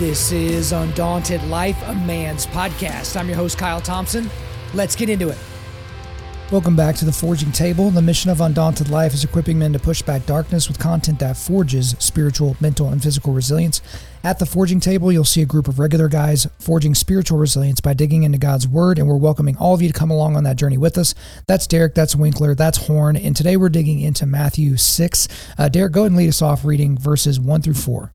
This is Undaunted Life, a man's podcast. I'm your host, Kyle Thompson. Let's get into it. Welcome back to the Forging Table. The mission of Undaunted Life is equipping men to push back darkness with content that forges spiritual, mental, and physical resilience. At the Forging Table, you'll see a group of regular guys forging spiritual resilience by digging into God's Word, and we're welcoming all of you to come along on that journey with us. That's Derek, that's Winkler, that's Horn, and today we're digging into Matthew 6. Uh, Derek, go ahead and lead us off reading verses 1 through 4.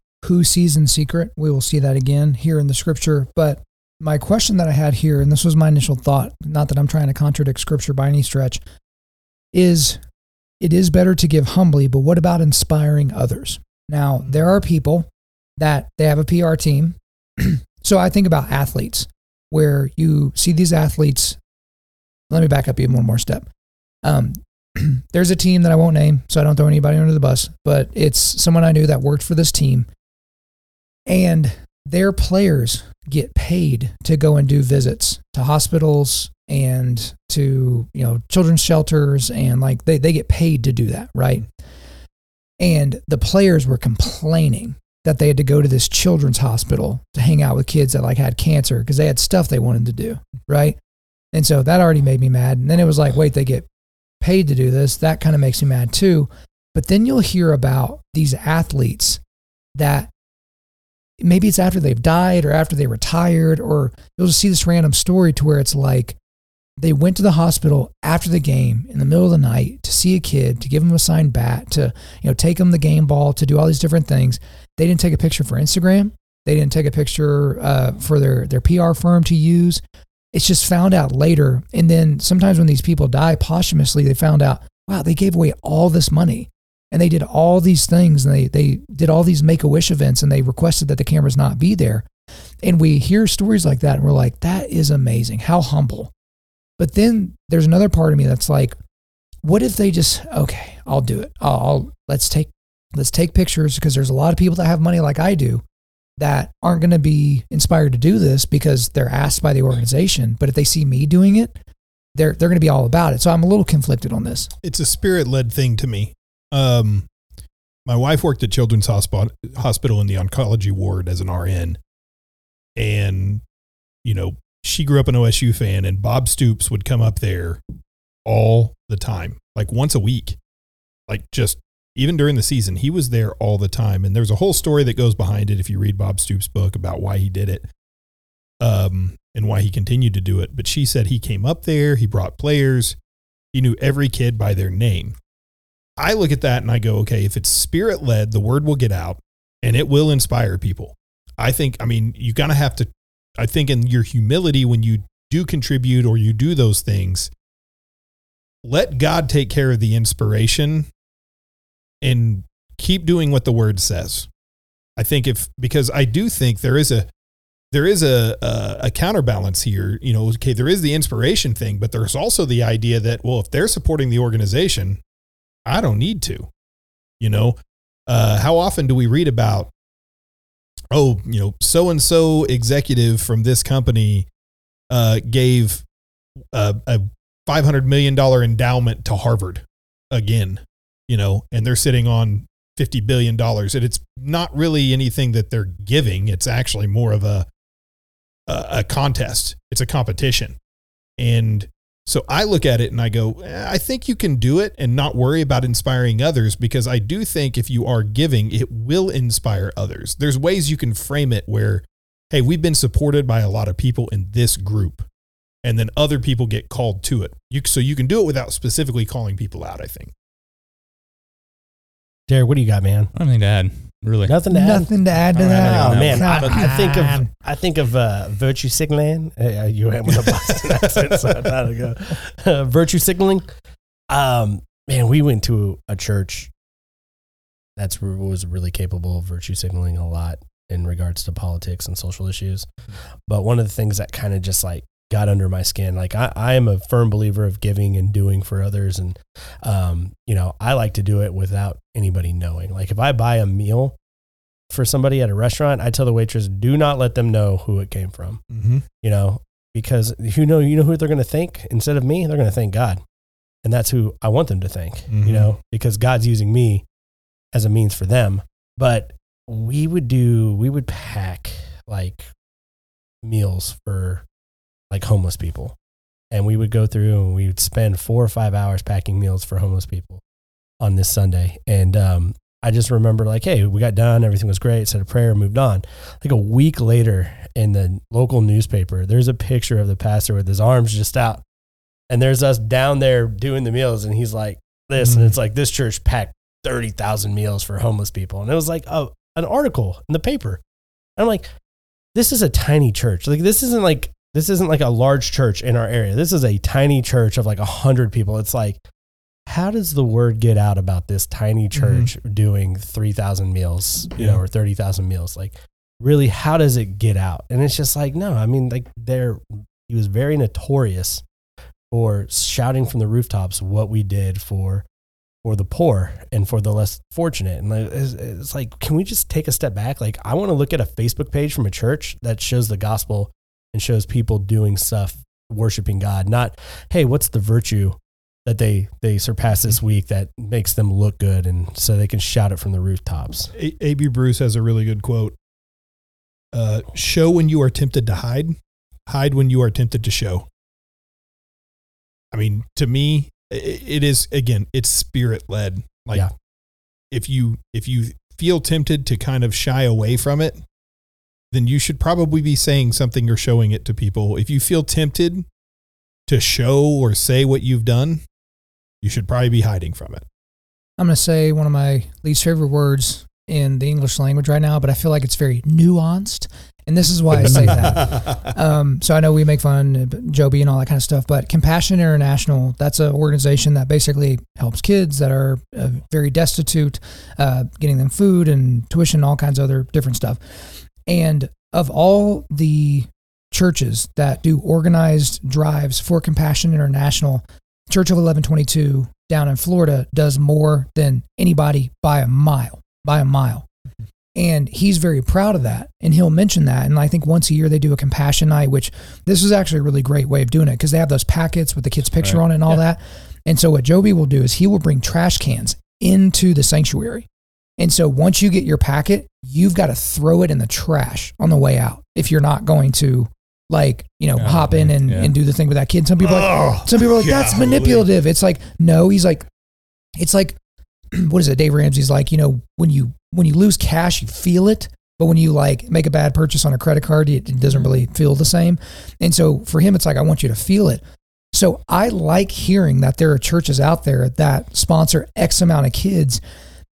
who sees in secret? We will see that again here in the scripture. But my question that I had here, and this was my initial thought, not that I'm trying to contradict scripture by any stretch, is it is better to give humbly, but what about inspiring others? Now, there are people that they have a PR team. so I think about athletes where you see these athletes. Let me back up even one more step. Um, there's a team that I won't name, so I don't throw anybody under the bus, but it's someone I knew that worked for this team. And their players get paid to go and do visits to hospitals and to, you know, children's shelters and like they, they get paid to do that, right? And the players were complaining that they had to go to this children's hospital to hang out with kids that like had cancer because they had stuff they wanted to do, right? And so that already made me mad. And then it was like, wait, they get paid to do this. That kind of makes me mad too. But then you'll hear about these athletes that maybe it's after they've died or after they retired, or you'll just see this random story to where it's like they went to the hospital after the game in the middle of the night to see a kid, to give him a signed bat, to you know take him the game ball, to do all these different things. They didn't take a picture for Instagram. They didn't take a picture uh, for their their PR firm to use. It's just found out later, and then sometimes when these people die posthumously, they found out, wow, they gave away all this money and they did all these things and they, they did all these make a wish events and they requested that the cameras not be there. And we hear stories like that and we're like that is amazing. How humble. But then there's another part of me that's like what if they just okay i'll do it. I'll, I'll let's take let's take pictures because there's a lot of people that have money like i do that aren't going to be inspired to do this because they're asked by the organization. But if they see me doing it they're they're going to be all about it. So i'm a little conflicted on this. It's a spirit led thing to me. Um, my wife worked at Children's Hospital in the oncology ward as an RN, and you know she grew up an OSU fan, and Bob Stoops would come up there all the time, like once a week, like just even during the season, he was there all the time. And there's a whole story that goes behind it if you read Bob Stoops' book about why he did it. Um, and why he continued to do it. But she said he came up there, he brought players, he knew every kid by their name. I look at that and I go, okay, if it's spirit led, the word will get out and it will inspire people. I think, I mean, you kind of have to, I think, in your humility, when you do contribute or you do those things, let God take care of the inspiration and keep doing what the word says. I think if, because I do think there is a, there is a, a, a counterbalance here. You know, okay, there is the inspiration thing, but there's also the idea that well, if they're supporting the organization, I don't need to. You know, uh, how often do we read about, oh, you know, so and so executive from this company uh, gave a, a five hundred million dollar endowment to Harvard again, you know, and they're sitting on fifty billion dollars, and it's not really anything that they're giving. It's actually more of a a, a contest. It's a competition, and so I look at it and I go, eh, I think you can do it and not worry about inspiring others because I do think if you are giving, it will inspire others. There's ways you can frame it where, hey, we've been supported by a lot of people in this group, and then other people get called to it. You, so you can do it without specifically calling people out, I think. Derek, what do you got, man? I don't think to add, really. Nothing to add. Nothing to add to All right, that. Oh No, man, I, Come I think on. of I think of uh, virtue signaling. Uh, you went with a Boston accent, so I thought I'd go. Uh, virtue signaling. Um, man, we went to a church that's was really capable of virtue signaling a lot, in regards to politics and social issues. But one of the things that kind of just like got under my skin, like I, I am a firm believer of giving and doing for others. And, um, you know, I like to do it without anybody knowing. Like if I buy a meal for somebody at a restaurant, I tell the waitress, do not let them know who it came from, Mm-hmm. you know, because you know, you know who they're going to think instead of me, they're going to thank God. And that's who I want them to think, Mhm. you know, because God's using me as a means for them. But we would do, we would pack like meals for like homeless people. And we would go through and we would spend four or five hours packing meals for homeless people on this Sunday. And um, I just remember like, hey, we got done, everything was great, said a prayer, moved on. Like a week later in the local newspaper, there's a picture of the pastor with his arms just out. And there's us down there doing the meals, and he's like this, and Mhm. it's like this church packed thirty thousand meals for homeless people, and it was like oh, an article in the paper. And I'm like, this is a tiny church. Like this isn't like this isn't like a large church in our area. This is a tiny church of like a hundred people. It's like, how does the word get out about this tiny mm-hmm. church doing three thousand meals, you know, or thirty thousand meals? Like, really, how does it get out? And it's just like, no, I mean, like there, he was very notorious for shouting from the rooftops what we did for for the poor and for the less fortunate. And like, it's, it's like, can we just take a step back? Like, I want to look at a Facebook page from a church that shows the gospel and shows people doing stuff, worshiping God. Not, hey, what's the virtue that they they surpass this week that makes them look good, and so they can shout it from the rooftops. A.B. Bruce has a really good quote. Uh, show when you are tempted to hide, hide when you are tempted to show. I mean, to me, it is again, it's spirit led. Like Yeah. if you if you feel tempted to kind of shy away from it, then you should probably be saying something or showing it to people. If you feel tempted to show or say what you've done, you should probably be hiding from it. I'm going to say one of my least favorite words in the English language right now, but I feel like it's very nuanced. And this is why I say that. Um, so I know we make fun of Joby and all that kind of stuff, but Compassion International, that's an organization that basically helps kids that are uh, very destitute, uh, getting them food and tuition, and all kinds of other different stuff. And of all the churches that do organized drives for Compassion International, Church of Eleven22 down in Florida does more than anybody by a mile, by a mile. And he's very proud of that. And he'll mention that. And I think once a year they do a compassion night, which this is actually a really great way of doing it because they have those packets with the kid's picture Right. on it and all Yeah. that. And so what Joby will do is he will bring trash cans into the sanctuary. And so once you get your packet, you've got to throw it in the trash on the way out if you're not going to like, you know, Oh, hop in and, yeah. and do the thing with that kid. Some people are like, Oh, some people are like, that's golly. manipulative. It's like, no, he's like, it's like, what is it? Dave Ramsey's like, you know, when you when you lose cash, you feel it, but when you like make a bad purchase on a credit card, it doesn't really feel the same. And so for him, it's like I want you to feel it. So I like hearing that there are churches out there that sponsor X amount of kids,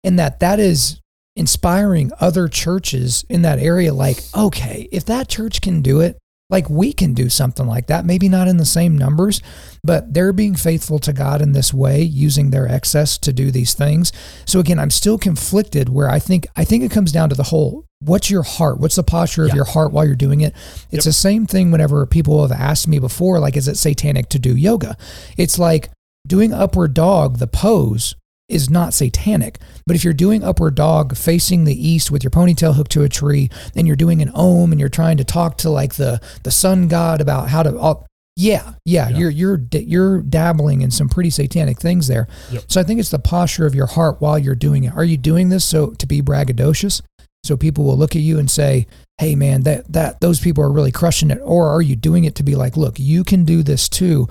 and that that is inspiring other churches in that area. Like, okay, if that church can do it, like we can do something like that. Maybe not in the same numbers, but they're being faithful to God in this way, using their excess to do these things. So again, I'm still conflicted where I think I think it comes down to the whole what's your heart? What's the posture of Yeah. your heart while you're doing it? It's the same thing whenever people have asked me before, like, is it satanic to do yoga? It's like doing upward dog, the pose is not satanic. But if you're doing upward dog facing the east with your ponytail hooked to a tree, and you're doing an ohm and you're trying to talk to like the the sun god about how to, all, yeah, yeah, Yeah. you're you're you're dabbling in some pretty satanic things there. Yep. So I think it's the posture of your heart while you're doing it. Are you doing this so to be braggadocious, so people will look at you and say, "Hey, man, that that those people are really crushing it," or are you doing it to be like, "Look, you can do this too."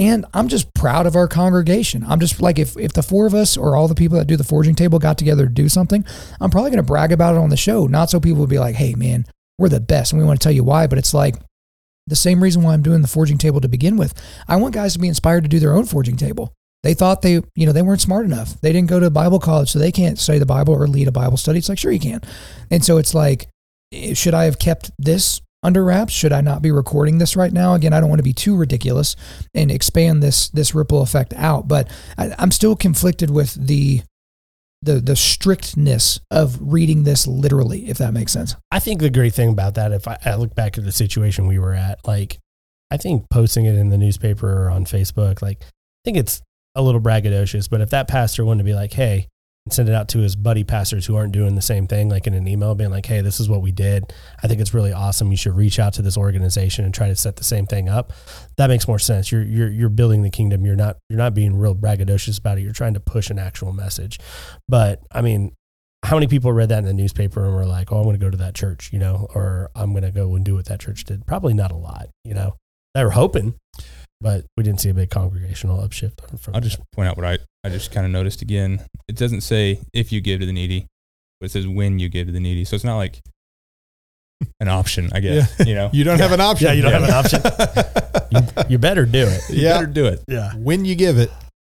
And I'm just proud of our congregation. I'm just like, if, if the four of us or all the people that do the forging table got together to do something, I'm probably going to brag about it on the show. Not so people would be like, hey, man, we're the best. And we want to tell you why. But it's like the same reason why I'm doing the forging table to begin with. I want guys to be inspired to do their own forging table. They thought they, you know, they weren't smart enough. They didn't go to Bible college, so they can't study the Bible or lead a Bible study. It's like, sure, you can. And so it's like, eh, should I have kept this under wraps? Should I not be recording this right now? Again, I don't want to be too ridiculous and expand this this ripple effect out, but I, I'm still conflicted with the the the strictness of reading this literally, if that makes sense. I think the great thing about that, if I, I look back at the situation we were at, like I think posting it in the newspaper or on Facebook, like I think it's a little braggadocious. But if that pastor wanted to be like, hey, and send it out to his buddy pastors who aren't doing the same thing, like in an email, being like, hey, this is what we did. I think it's really awesome. You should reach out to this organization and try to set the same thing up. That makes more sense. You're you're you're building the kingdom. You're not you're not being real braggadocious about it. You're trying to push an actual message. But I mean, how many people read that in the newspaper and were like, "Oh, I'm to go to that church," you know, or "I'm going to go and do what that church did"? Probably not a lot, you know. They were hoping, but we didn't see a big congregational upshift from. I'll just that. point out what I, I just kind of noticed again. It doesn't say if you give to the needy, but it says when you give to the needy. So it's not like an option, I guess. You know, You don't have an option. Yeah, you don't have an option. option. you better do it. you yeah. better do it. Yeah. when you give it,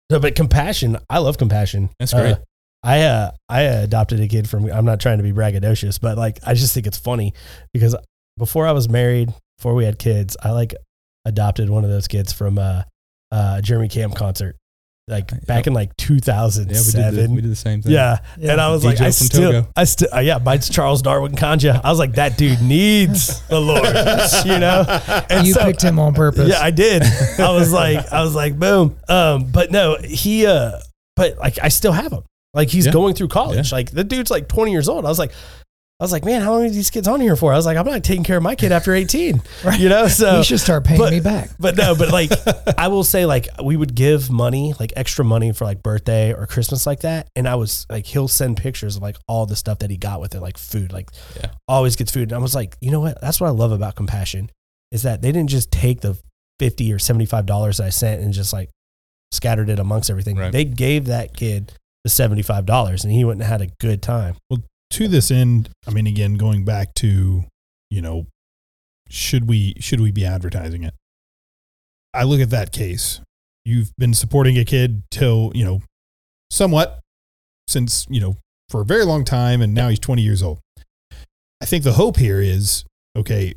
No, but compassion. I love compassion. That's great. Uh, I uh, I adopted a kid from. I'm not trying to be braggadocious, but like I just think it's funny because before I was married, before we had kids, I like adopted one of those kids from a, uh, Jeremy Camp concert, like back in like Yeah, we did, 2007. the, we did the same thing. Yeah. And I was like, DJ I from still, Togo. I still, uh, yeah, mine's Charles Darwin Kanja. I was like, that dude needs the Lord, you know? And you so- picked him on purpose. yeah, I did. I was like, I was like, boom. Um, but no, he, uh, but like, I still have him. Like, he's Yeah. going through college. Yeah. Like, the dude's like 20 years old. I was like, I was like, man, how long are these kids on here for? I was like, I'm not taking care of my kid after 18, Right. you know? So, you should start paying but- me back. but no, but like I will say, like we would give money, like extra money for like birthday or Christmas, like that. And I was like, he'll send pictures of like all the stuff that he got with it, like food, like Yeah. always gets food. And I was like, you know what? That's what I love about compassion is that they didn't just take the fifty or seventy five dollars that I sent and just like scattered it amongst everything. Right. They gave that kid the seventy five dollars, and he went and had a good time. To this end, I mean, again, going back to, you know, should we should we be advertising it? I look at that case. You've been supporting a kid till you know, somewhat since you know for a very long time, and now he's twenty years old. I think the hope here is okay.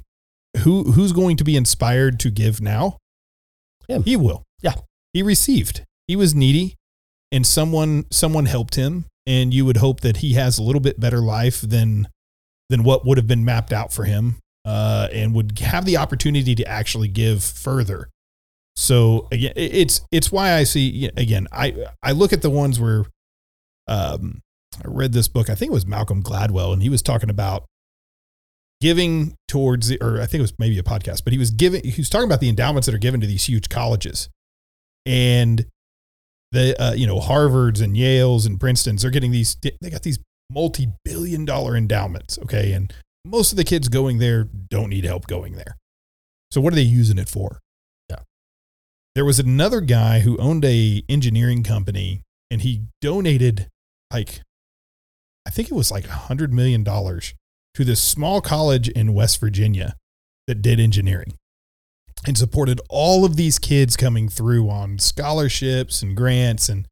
Who who's going to be inspired to give now? Him. He will. Yeah. He received. He was needy, and someone someone helped him, and you would hope that he has a little bit better life than than what would have been mapped out for him, uh, and would have the opportunity to actually give further. So again, it's it's why I see again. I I look at the ones where, um, I read this book. I think it was Malcolm Gladwell, and he was talking about giving towards the, or I think it was maybe a podcast, but he was giving. He was talking about the endowments that are given to these huge colleges, and the uh, you know Harvards and Yales and Princeton's. They're getting these. They got these multi-billion dollar endowments. Okay, and most of the kids going there don't need help going there. So what are they using it for? Yeah. There was another guy who owned a engineering company and he donated like I think it was like a hundred million dollars to this small college in West Virginia that did engineering and supported all of these kids coming through on scholarships and grants and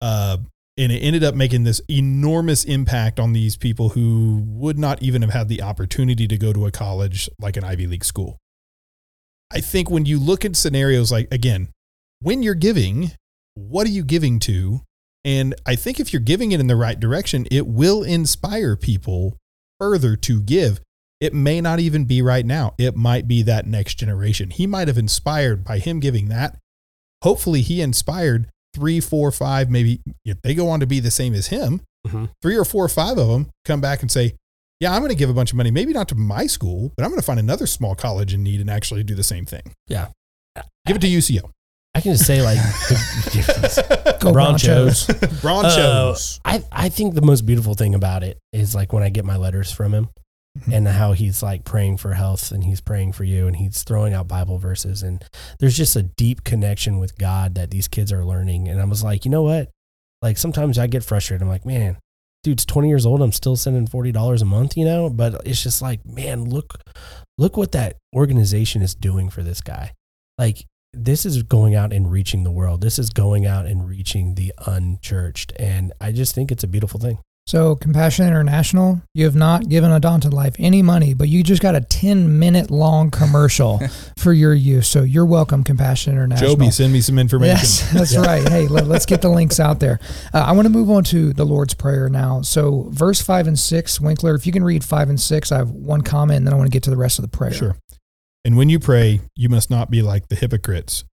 uh and it ended up making this enormous impact on these people who would not even have had the opportunity to go to a college like an Ivy League school. I think when you look at scenarios like, again, when you're giving, what are you giving to? And I think if you're giving it in the right direction, it will inspire people further to give. It may not even be right now. It might be that next generation. He might have inspired by him giving that. Hopefully, he inspired three, four, five, maybe if they go on to be the same as him, Mhm. three or four or five of them come back and say, Yeah, I'm going to give a bunch of money, maybe not to my school, but I'm going to find another small college in need and actually do the same thing. Yeah. Give it to UCO. I can just say like, Go Bronchos. Bronchos. Bronchos. I, I think the most beautiful thing about it is like when I get my letters from him Mhm. and how he's like praying for health and he's praying for you and he's throwing out Bible verses and there's just a deep connection with God that these kids are learning. And I was like, you know what? Like sometimes I get frustrated. I'm like, man, dude's 20 years old. I'm still sending $40 a month, you know? But it's just like, man, look, look what that organization is doing for this guy. Like this is going out and reaching the world. This is going out and reaching the unchurched. And I just think it's a beautiful thing. So, Compassion International, you have not given Undaunted Life any money, but you just got a 10 minute long commercial for your use. So, you're welcome, Compassion International. Joby, send me some information. Yes, that's right. Hey, let, us get the links out there. Uh, I want to move on to the Lord's Prayer now. So, verse 5 and 6, Winkler, if you can read 5 and 6, I have one comment, and then I want to get to the rest of the prayer. Sure. And when you pray, you must not be like the hypocrites,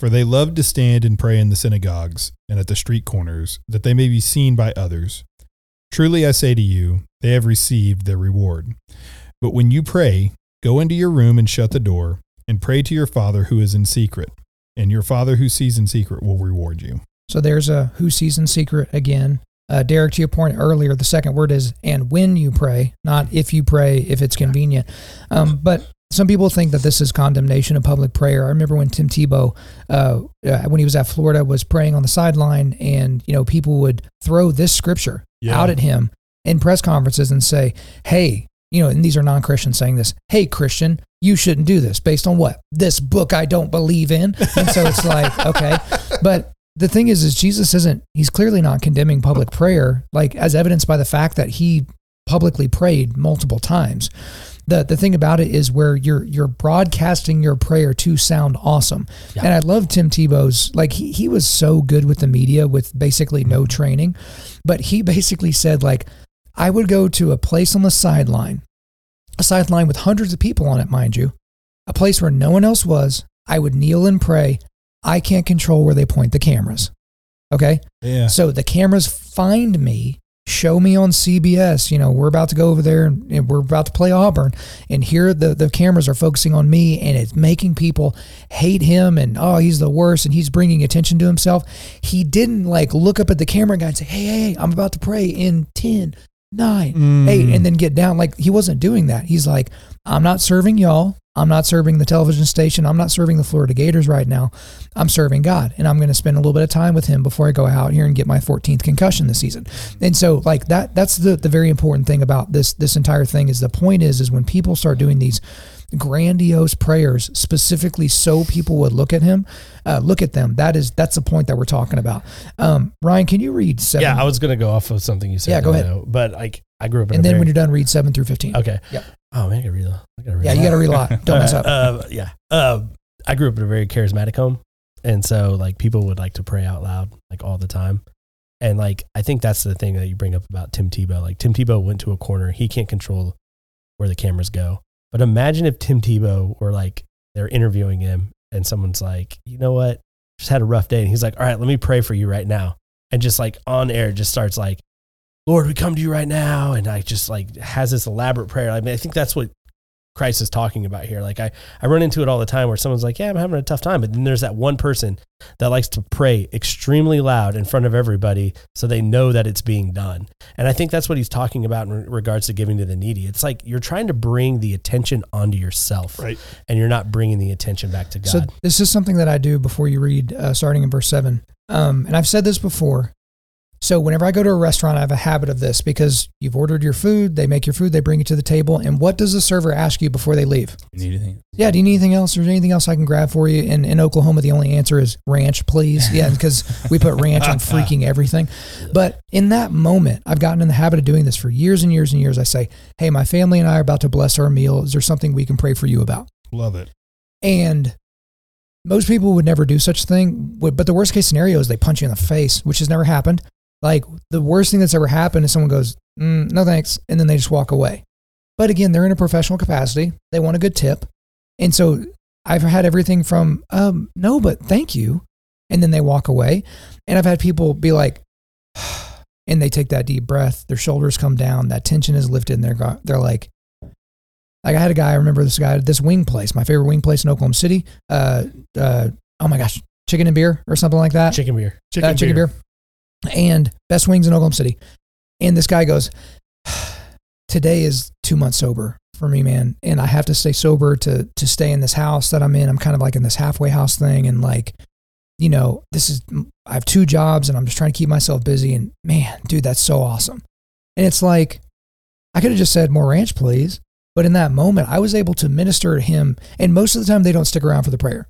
for they love to stand and pray in the synagogues and at the street corners, that they may be seen by others. Truly I say to you, they have received their reward. But when you pray, go into your room and shut the door, and pray to your Father who is in secret, and your Father who sees in secret will reward you. So there's a who sees in secret again. Uh, Derek, to your point earlier, the second word is and when you pray, not if you pray, if it's convenient. Um, but some people think that this is condemnation of public prayer. I remember when Tim Tebow, uh, uh, when he was at Florida, was praying on the sideline, and you know people would throw this scripture Yeah. out at him in press conferences and say, "Hey, you know," and these are non-Christians saying this. Hey, Christian, you shouldn't do this based on what this book I don't believe in. And so it's like, okay, but the thing is, is Jesus isn't. He's clearly not condemning public prayer, like as evidenced by the fact that he publicly prayed multiple times the the thing about it is where you're you're broadcasting your prayer to sound awesome. Yeah. And I love Tim Tebow's like he he was so good with the media with basically no mm-hmm. training, but he basically said like I would go to a place on the sideline, a sideline with hundreds of people on it, mind you, a place where no one else was. I would kneel and pray. I can't control where they point the cameras. Okay? Yeah. So the cameras find me, show me on CBS. You know, we're about to go over there and, and we're about to play Auburn, and here the the cameras are focusing on me, and it's making people hate him and oh he's the worst, and he's bringing attention to himself. He didn't like look up at the camera guy and say, hey hey, hey I'm about to pray in ten. Nine, Mm. eight, and then get down. Like he wasn't doing that. He's like, I'm not serving y'all. I'm not serving the television station. I'm not serving the Florida Gators right now. I'm serving God, and I'm going to spend a little bit of time with Him before I go out here and get my 14th concussion this season. And so, like that, that's the the very important thing about this this entire thing is the point is is when people start doing these grandiose prayers specifically so people would look at him uh, look at them that is that's the point that we're talking about um, ryan can you read seven Yeah, I was gonna go off of something you said. Yeah, go ahead. But like, I grew up in and then very, when you're done read 7 through 15 okay. Yep. Oh man, I gotta read. a- I gotta read. yeah a you lot. got to read a lot don't mess up Uh, yeah. Uh, I grew up in a very charismatic home, and so like people would like to pray out loud like all the time, and like I think that's the thing that you bring up about Tim Tebow. Like Tim Tebow went to a corner, he can't control where the cameras go. But imagine if Tim Tebow were like they're interviewing him, and someone's like, you know what, just had a rough day, and he's like, all right, let me pray for you right now, and just like on air, just starts like. Lord, we come to you right now, and I just like has this elaborate prayer. I mean, I think that's what Christ is talking about here. Like I, I run into it all the time where someone's like, "Yeah, I'm having a tough time," but then there's that one person that likes to pray extremely loud in front of everybody so they know that it's being done. And I think that's what he's talking about in regards to giving to the needy. It's like you're trying to bring the attention onto yourself, Right. and you're not bringing the attention back to God. So this is something that I do before you read, uh, starting in verse seven. Um, and I've said this before. So whenever I go to a restaurant, I have a habit of this because you've ordered your food, they make your food, they bring it to the table, and what does the server ask you before they leave? You need anything? Yeah, do you need anything else? Or anything else I can grab for you? And in Oklahoma, the only answer is ranch, please. Yeah, because we put ranch on freaking everything. But in that moment, I've gotten in the habit of doing this for years and years and years. I say, hey, my family and I are about to bless our meal. Is there something we can pray for you about? Love it. And most people would never do such a thing. But the worst case scenario is they punch you in the face, which has never happened. Like the worst thing that's ever happened is someone goes, mm, no thanks. And then they just walk away. But again, they're in a professional capacity. They want a good tip. And so I've had everything from, um, no, but thank you. And then they walk away. And I've had people be like, and they take that deep breath, their shoulders come down, that tension is lifted, and they're, they're like, like I had a guy, I remember this guy, this wing place, my favorite wing place in Oklahoma City. Uh, uh, oh my gosh, chicken and beer or something like that. chicken beer. Chicken, Uh, chicken beer. And best wings in Oklahoma City. And this guy goes, today is two months sober for me, man. And I have to stay sober to, to stay in this house that I'm in. I'm kind of like in this halfway house thing. And like, you know, this is, I have two jobs and I'm just trying to keep myself busy. And man, dude, that's so awesome. And it's like, I could have just said more ranch, please. But in that moment, I was able to minister to him. And most of the time, they don't stick around for the prayer,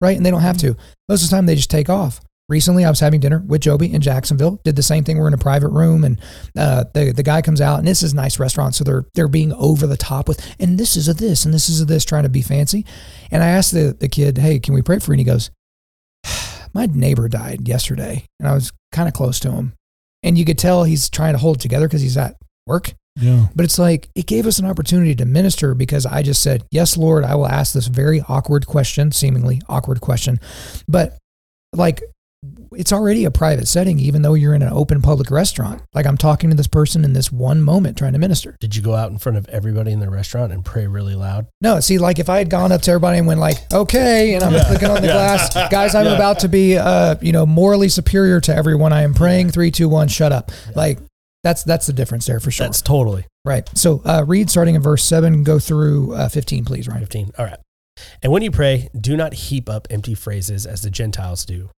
right? And they don't have mm-hmm. to. Most of the time, they just take off. Recently I was having dinner with Joby in Jacksonville. Did the same thing. We're in a private room, and uh, the the guy comes out, and this is a nice restaurant, so they're they're being over the top with, and this is a this, and this is a this, trying to be fancy. And I asked the the kid, "Hey, can we pray for you?" And he goes, "My neighbor died yesterday, and I was kind of close to him, and you could tell he's trying to hold it together because he's at work." Yeah. But it's like it gave us an opportunity to minister because I just said, Yes, Lord, I will ask this very awkward question, seemingly awkward question. But like it's already a private setting, even though you're in an open public restaurant. Like I'm talking to this person in this one moment trying to minister. Did you go out in front of everybody in the restaurant and pray really loud? No, see, like if I had gone up to everybody and went like, okay, and I'm Yeah. clicking on the Yeah. glass, guys, I'm Yeah. about to be, uh, you know, morally superior to everyone. I am praying. Three, two, one, shut up. Like that's that's the difference there for sure. That's totally right. So uh, read starting in verse seven, go through uh, 15, please, Ryan. 15. All right. And when you pray, do not heap up empty phrases as the Gentiles do,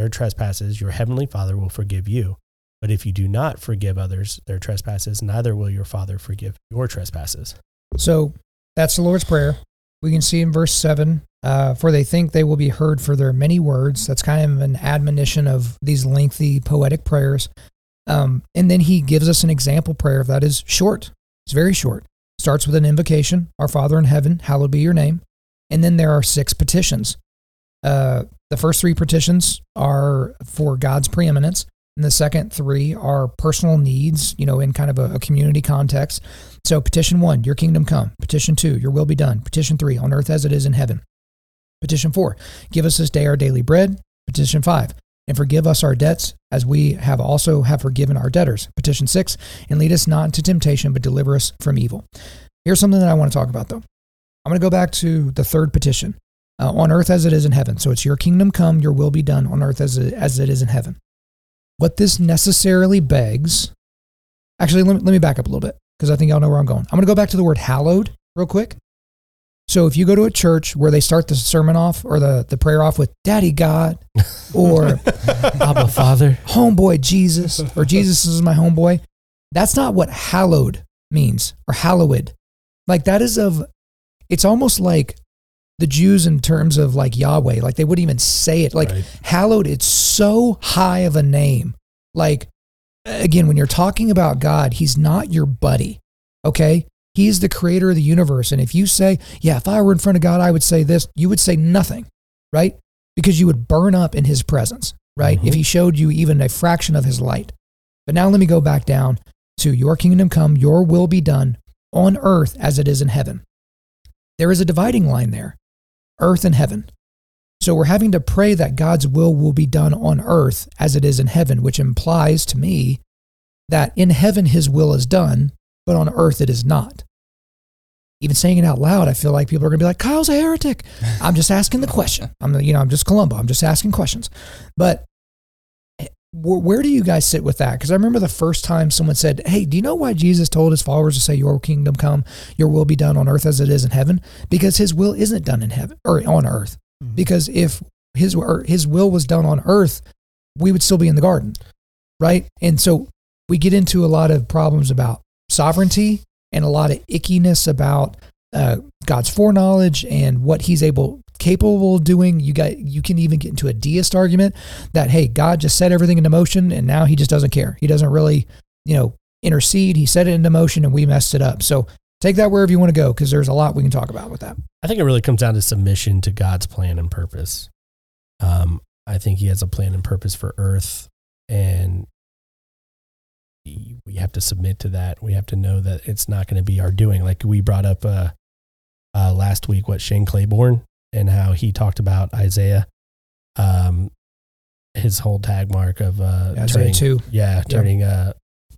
their trespasses, your heavenly Father will forgive you. But if you do not forgive others their trespasses, neither will your Father forgive your trespasses. So that's the Lord's Prayer. We can see in verse 7 uh, for they think they will be heard for their many words. That's kind of an admonition of these lengthy poetic prayers. Um, and then he gives us an example prayer that is short. It's very short. Starts with an invocation Our Father in heaven, hallowed be your name. And then there are six petitions. Uh, the first three petitions are for God's preeminence. And the second three are personal needs, you know, in kind of a, a community context. So, petition one, your kingdom come. Petition two, your will be done. Petition three, on earth as it is in heaven. Petition four, give us this day our daily bread. Petition five, and forgive us our debts as we have also have forgiven our debtors. Petition six, and lead us not into temptation, but deliver us from evil. Here's something that I want to talk about though. I'm going to go back to the third petition uh, on earth as it is in heaven. So it's your kingdom come, your will be done on earth as it, as it is in heaven. What this necessarily begs, actually, let me, let me back up a little bit because I think y'all know where I'm going. I'm going to go back to the word hallowed real quick. So if you go to a church where they start the sermon off or the, the prayer off with Daddy God or Abba Father. homeboy Jesus or Jesus is my homeboy, that's not what hallowed means or hallowed. Like that is of, it's almost like the Jews in terms of like Yahweh, like they wouldn't even say it. Like Right. hallowed, it's so high of a name. Like, again, when you're talking about God, He's not your buddy, okay? He's the creator of the universe. And if you say, yeah, if I were in front of God, I would say this, you would say nothing, right? Because you would burn up in His presence, right? Mhm. If He showed you even a fraction of His light. But now let me go back down to your kingdom come, your will be done on earth as it is in heaven. There is a dividing line there earth and heaven. So we're having to pray that God's will will be done on earth as it is in heaven, which implies to me that in heaven his will is done, but on earth it is not. Even saying it out loud, I feel like people are going to be like, Kyle's a heretic. I'm just asking the question. I'm, you know, I'm just Columbo. I'm just asking questions. But where do you guys sit with that? Because I remember the first time someone said, Hey, do you know why Jesus told his followers to say, Your kingdom come, your will be done on earth as it is in heaven? Because his will isn't done in heaven or on earth. Mhm. Because if his, or his will was done on earth, we would still be in the garden. Right. And so we get into a lot of problems about sovereignty and a lot of ickiness about uh, God's foreknowledge and what he's able capable of doing. You got you can even get into a deist argument that hey, God just set everything into motion and now he just doesn't care. He doesn't really, you know, intercede. He set it into motion and we messed it up. So take that wherever you want to go because there's a lot we can talk about with that. I think it really comes down to submission to God's plan and purpose. Um, I think He has a plan and purpose for Earth, and we have to submit to that. We have to know that it's not going to be our doing. Like we brought up uh, uh, last week, what Shane Claiborne and how he talked about Isaiah, um, his whole tag mark of uh, Isaiah turning, two. yeah, turning uh,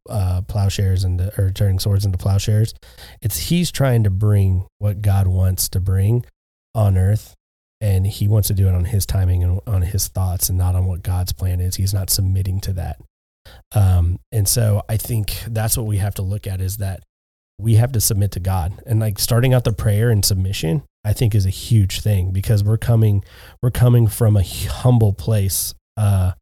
uh, plowshares into or turning swords into plowshares. It's he's trying to bring what God wants to bring on earth, and he wants to do it on his timing and on his thoughts, and not on what God's plan is. He's not submitting to that. Um, and so I think that's what we have to look at is that we have to submit to God and like starting out the prayer and submission, I think is a huge thing because we're coming, we're coming from a humble place, uh,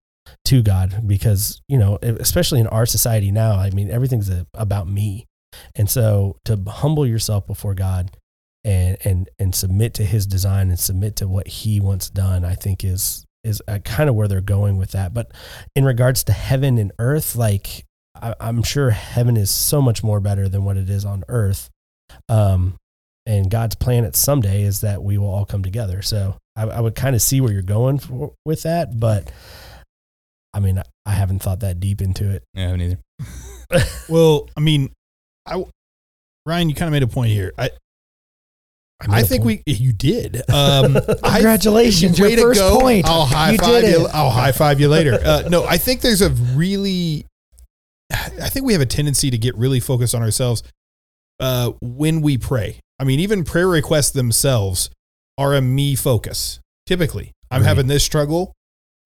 to God because, you know, especially in our society now, I mean, everything's about me. And so to humble yourself before God and, and, and submit to his design and submit to what he wants done, I think is, is uh, kind of where they're going with that. But in regards to heaven and earth, like I, am sure heaven is so much more better than what it is on earth. Um, and God's plan at someday is that we will all come together. So I, I would kind of see where you're going for, with that, but I mean, I haven't thought that deep into it. Yeah, I haven't either. well, I mean, I Ryan, you kind of made a point here. I I, I think we you did. Um, Congratulations, I, your first go. point. I'll high you five you. I'll high five you later. Uh, no, I think there's a really I think we have a tendency to get really focused on ourselves uh, when we pray. I mean, even prayer requests themselves are a me focus. Typically, I'm right. having this struggle.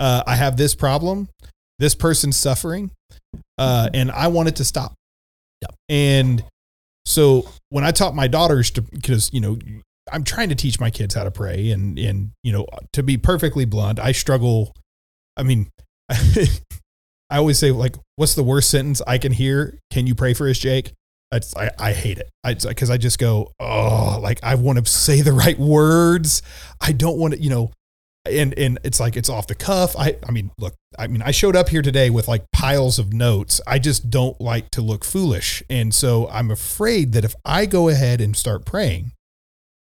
Uh, I have this problem. This person's suffering, uh, and I want it to stop. Yep. And so when I taught my daughters to, because you know, I'm trying to teach my kids how to pray, and and you know, to be perfectly blunt, I struggle. I mean, I always say like, what's the worst sentence I can hear? Can you pray for us, Jake? It's, I, I hate it. Because I, I just go, oh, like I want to say the right words. I don't want to, you know, and and it's like it's off the cuff. I I mean, look, I mean, I showed up here today with like piles of notes. I just don't like to look foolish, and so I'm afraid that if I go ahead and start praying,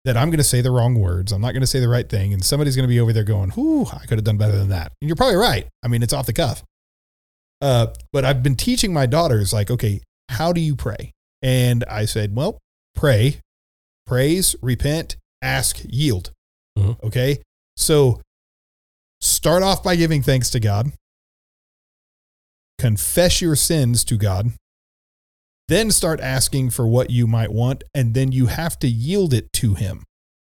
that I'm going to say the wrong words. I'm not going to say the right thing, and somebody's going to be over there going, "Whoo, I could have done better than that." And you're probably right. I mean, it's off the cuff. Uh, but I've been teaching my daughters, like, okay, how do you pray? And I said, well, pray, praise, repent, ask, yield. Mm-hmm. Okay. So start off by giving thanks to God, confess your sins to God, then start asking for what you might want, and then you have to yield it to Him.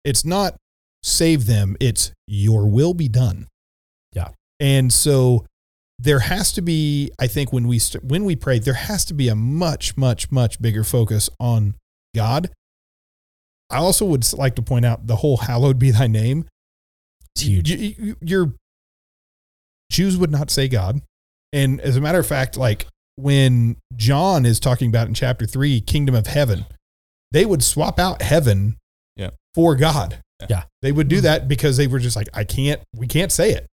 It's not save them, it's your will be done. Yeah. And so there has to be i think when we st- when we pray there has to be a much much much bigger focus on god. I also would like to point out the whole hallowed be thy name. It's huge. you, you, your jews would not say god. And as a matter of fact like when john is talking about in chapter 3 kingdom of heaven they would swap out heaven yeah. for god. Yeah. They would do mm-hmm. that because they were just like i can't we can't say it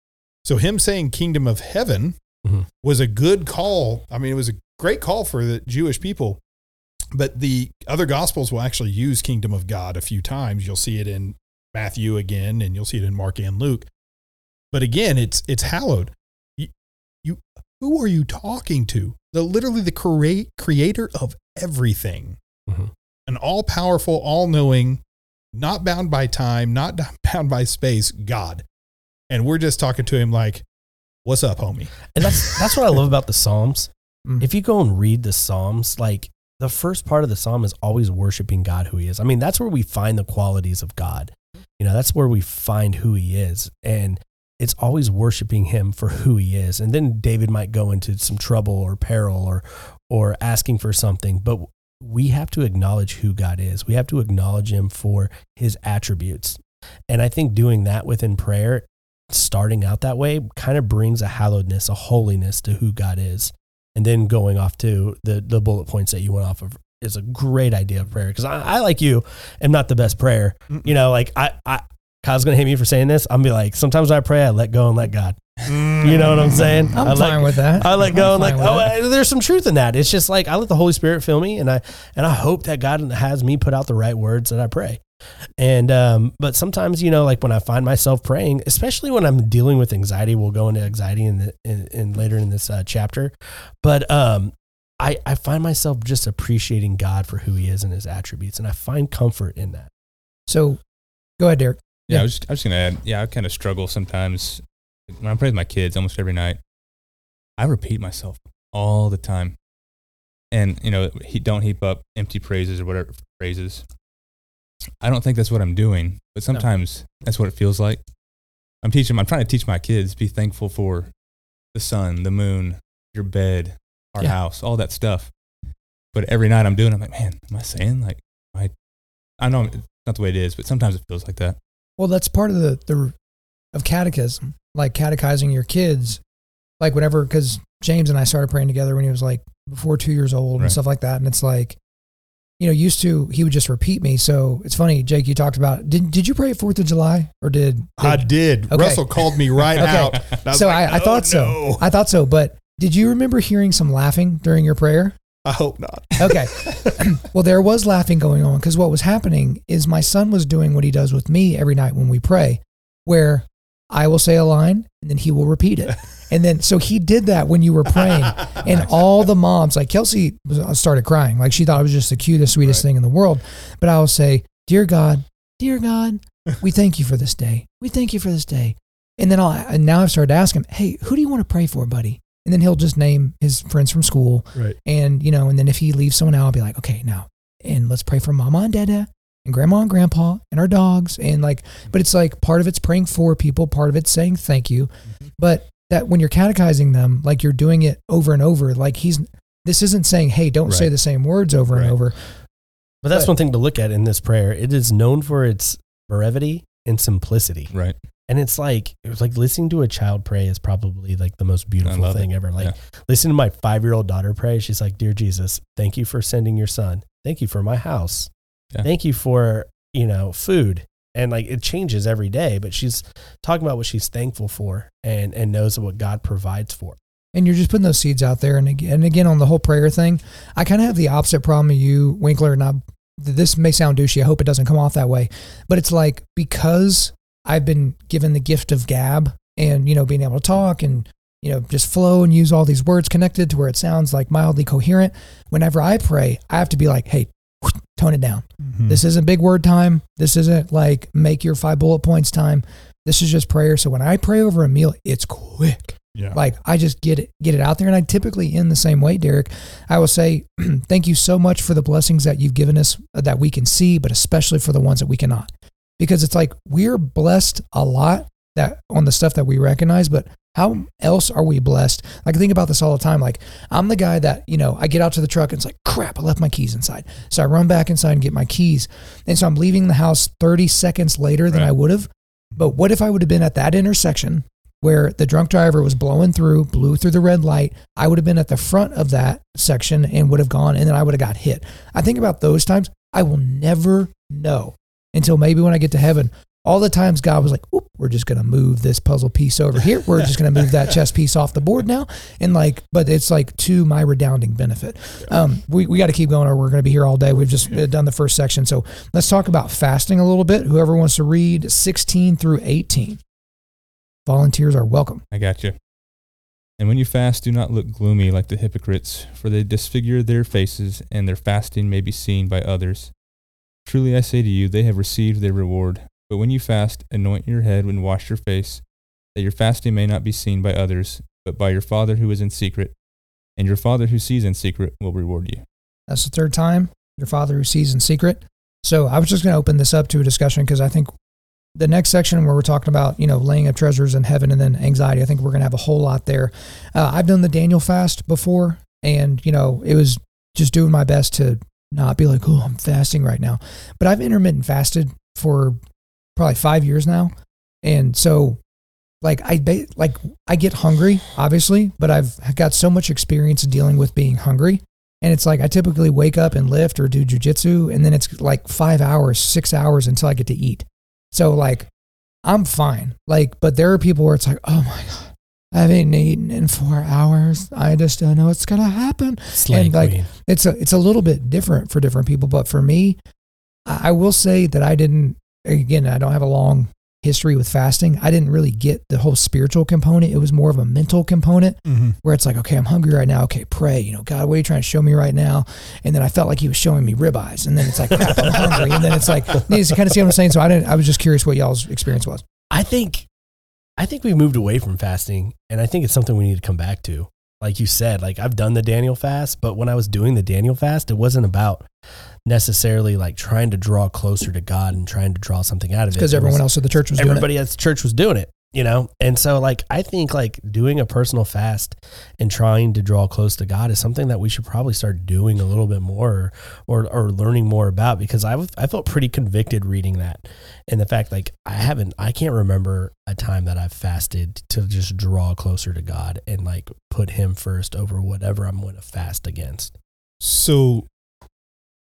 so him saying kingdom of heaven mm-hmm. was a good call. I mean, it was a great call for the Jewish people. But the other gospels will actually use kingdom of God a few times. You'll see it in Matthew again, and you'll see it in Mark and Luke. But again, it's it's hallowed. You, you who are you talking to? The literally the create, creator of everything. Mm-hmm. An all powerful, all knowing, not bound by time, not bound by space, God and we're just talking to him like, "What's up, homie?" And that's that's what I love about the Psalms. Mm. If you go and read the Psalms, like the first part of the psalm is always worshiping God who he is. I mean, that's where we find the qualities of God. You know, that's where we find who he is. And it's always worshiping him for who he is. And then David might go into some trouble or peril or or asking for something, but we have to acknowledge who God is. We have to acknowledge him for his attributes. And I think doing that within prayer starting out that way kind of brings a hallowedness, a holiness to who God is. And then going off to the, the bullet points that you went off of is a great idea of prayer. Cause I, I like you am not the best prayer. Mm-mm. You know, like I, I, Kyle's going to hate me for saying this. I'm gonna be like, sometimes I pray, I let go and let God. You know what I'm mm. saying? I'm I fine with that. I let go I'm and like, oh, there's some truth in that. It's just like I let the Holy Spirit fill me, and I and I hope that God has me put out the right words that I pray. And um, but sometimes you know, like when I find myself praying, especially when I'm dealing with anxiety, we'll go into anxiety in the in, in later in this uh, chapter. But um, I I find myself just appreciating God for who He is and His attributes, and I find comfort in that. So, go ahead, Derek. Yeah, yeah. I was just, I was gonna add. Yeah, I kind of struggle sometimes when I pray with my kids almost every night. I repeat myself all the time, and you know, he, don't heap up empty praises or whatever phrases. I don't think that's what I'm doing, but sometimes no. that's what it feels like. I'm teaching, I'm trying to teach my kids be thankful for the sun, the moon, your bed, our Yeah. house, all that stuff. But every night I'm doing, it, I'm like, man, am I saying like, I, I know it's not the way it is, but sometimes it feels like that. Well, that's part of the, the of catechism, like catechizing your kids. Like whatever, because James and I started praying together when he was like before two years old Right. and stuff like that. And it's like, you know, used to he would just repeat me. So it's funny, Jake. You talked about did did you pray at Fourth of July or did, I did did. Okay. Russell called me right Okay. out. I so like, I, I "Oh, thought so. no." I thought so. But did you remember hearing some laughing during your prayer? I hope not. Okay. well, there was laughing going on because what was happening is my son was doing what he does with me every night when we pray, where I will say a line and then he will repeat it. And then, so he did that when you were praying, and all the moms, like Kelsey, uh, started crying. Like she thought it was just the cutest, sweetest Right. thing in the world. But I will say, Dear God, dear God, we thank you for this day. We thank you for this day. And then I'll, and now I've started to ask him, Hey, who do you want to pray for, buddy? And then he'll just name his friends from school. Right. And, you know, and then if he leaves someone out, I'll be like, okay, now, and let's pray for mama and dada and grandma and grandpa and our dogs. And like, but it's like part of it's praying for people, part of it's saying thank you. But that when you're catechizing them, like you're doing it over and over, like he's, this isn't saying, hey, don't say the same words over and over. But that's But- one thing to look at in this prayer. It is known for its brevity and simplicity. Right. And it's like it was like listening to a child pray is probably like the most beautiful thing it. ever. Like Yeah. listening to my five year old daughter pray, she's like, Dear Jesus, thank you for sending your son. Thank you for my house. Yeah. Thank you for, you know, food. And like it changes every day, but she's talking about what she's thankful for and and knows what God provides for. and you're just putting those seeds out there. And again, and again on the whole prayer thing, I kind of have the opposite problem of you, Winkler. And I, this may sound douchey. I hope it doesn't come off that way. But it's like because I've been given the gift of gab and you know being able to talk and you know just flow and use all these words connected to where it sounds like mildly coherent. Whenever I pray, I have to be like, hey, tone it down. Mm-hmm. This isn't big word time. This isn't like make your five bullet points time. This is just prayer. So when I pray over a meal, it's quick. yeah. Like I just get it get it out there and I typically end the same way, Derek. I will say thank you so much for the blessings that you've given us uh, that we can see, but especially for the ones that we cannot. Because it's like we're blessed a lot that on the stuff that we recognize, but how else are we blessed? Like I think about this all the time. Like I'm the guy that, you know, I get out to the truck and it's like, crap, I left my keys inside. So I run back inside and get my keys. And so I'm leaving the house 30 seconds later than Right. I would have. But what if I would have been at that intersection where the drunk driver was blowing through, blew through the red light. I would have been at the front of that section and would have gone, and then I would have got hit. I think about those times. I will never know until maybe when I get to heaven. All the times God was like, we're just going to move this puzzle piece over here. We're just going to move that chess piece off the board now. And like, but it's like to my redounding benefit. Um, we, we got to keep going or we're going to be here all day. We've just uh, done the first section. So let's talk about fasting a little bit. Whoever wants to read 16 through 18. Volunteers are welcome. I got you. And when you fast, do not look gloomy like the hypocrites, for they disfigure their faces, and their fasting may be seen by others. Truly I say to you, they have received their reward. But when you fast, anoint your head and wash your face, that your fasting may not be seen by others, but by your Father who is in secret. And your Father who sees in secret will reward you. That's the third time. Your father who sees in secret. So I was just going to open this up to a discussion because I think the next section where we're talking about, you know, laying up treasures in heaven and then anxiety, I think we're going to have a whole lot there. Uh, I've done the Daniel fast before, and, you know, it was just doing my best to not be like, oh, I'm fasting right now. But I've intermittent fasted for probably five years now. And so, like, I ba- like I get hungry, obviously, but I've got so much experience dealing with being hungry and it's like I typically wake up and lift or do jujitsu, and then it's like five hours, six hours until I get to eat. So like I'm fine. Like, but there are people where it's like, oh my god, I haven't eaten in four hours. I just don't know what's gonna happen. And, like, queen. It's a it's a little bit different for different people, but for me, I will say that I didn't. Again, I don't have a long history with fasting. I didn't really get the whole spiritual component. It was more of a mental component Mm-hmm. where it's like, okay, I'm hungry right now. Okay, pray. You know, God, what are you trying to show me right now? And then I felt like He was showing me ribeyes, and then it's like, crap, I'm hungry. And then it's like, you kind of see what I'm saying. So I didn't. I was just curious what y'all's experience was. I think I think we moved away from fasting and I think it's something we need to come back to. Like you said, like I've done the Daniel fast, but when I was doing the Daniel fast, it wasn't about necessarily like trying to draw closer to God and trying to draw something out of it. Because everyone else at the church was doing it. everybody at the church was doing it. you know and so like i think like doing a personal fast and trying to draw close to god is something that we should probably start doing a little bit more or or learning more about because i i felt pretty convicted reading that and the fact like i haven't i can't remember a time that i've fasted to just draw closer to god and like put him first over whatever i'm going to fast against So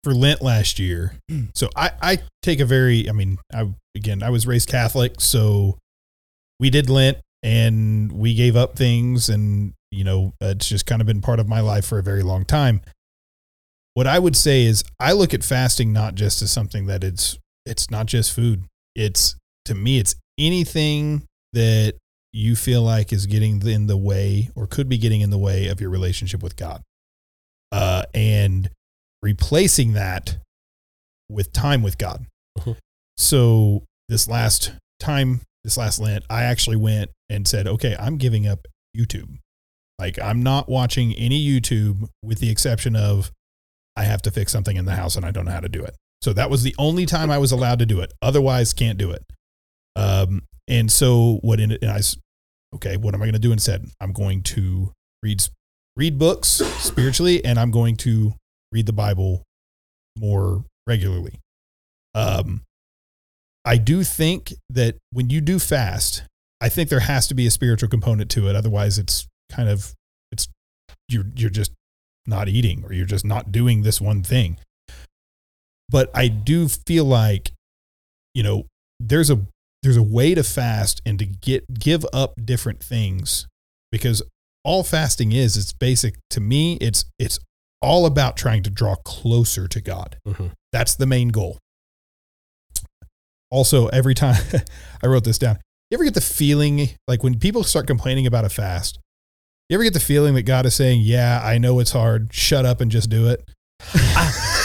for Lent last year, so I, I take a very, I mean, I again, I was raised Catholic, so we did Lent and we gave up things, and you know, it's just kind of been part of my life for a very long time. What I would say is, I look at fasting not just as something that it's, it's not just food. It's to me, it's anything that you feel like is getting in the way or could be getting in the way of your relationship with God. Uh, and replacing that with time with God. Mhm. So this last time, this last Lent, I actually went and said, okay, I'm giving up YouTube. Like I'm not watching any YouTube with the exception of I have to fix something in the house and I don't know how to do it. So that was the only time I was allowed to do it. Otherwise, can't do it. Um, and so what in and I s- okay, what am I going to do instead? I'm going to read read books spiritually and I'm going to read the Bible more regularly. Um, I do think that when you do fast, I think there has to be a spiritual component to it. Otherwise, it's kind of it's you're you're just not eating or you're just not doing this one thing. But I do feel like, you know, there's a there's a way to fast and to get give up different things because all fasting is it's basic to me it's it's all about trying to draw closer to God. Mhm. That's the main goal. Also, every time I wrote this down, you ever get the feeling like when people start complaining about a fast, you ever get the feeling that God is saying, Yeah, I know it's hard. Shut up and just do it?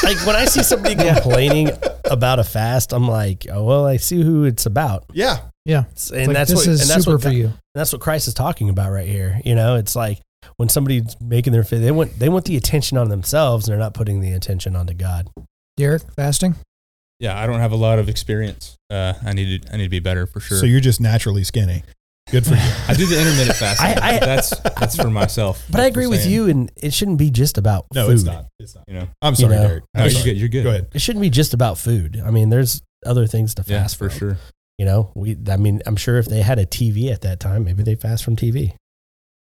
like when i see somebody complaining about a fast i'm like oh well i see who it's about Yeah. Yeah. and Like, that's this what is and that's super what for you. And that's what Christ is talking about right here. You know, it's like when somebody's making their faith, they want they want the attention on themselves, and they're not putting the attention onto God. Derek, fasting? Yeah, I don't have a lot of experience. Uh, I need to, I need to be better for sure. So you're just naturally skinny. Good for you. I do the intermittent fasting. I- I- that's that's for myself. But I agree with saying, you, and it shouldn't be just about No, food. it's not. It's not. You know, I'm sorry, know, Derek. no, I'm you're good. You're good. Go ahead. It shouldn't be just about food. I mean, there's other things to Yeah, fast for from. sure. You know, we. I mean, I'm sure if they had a TV at that time, maybe they fast from TV.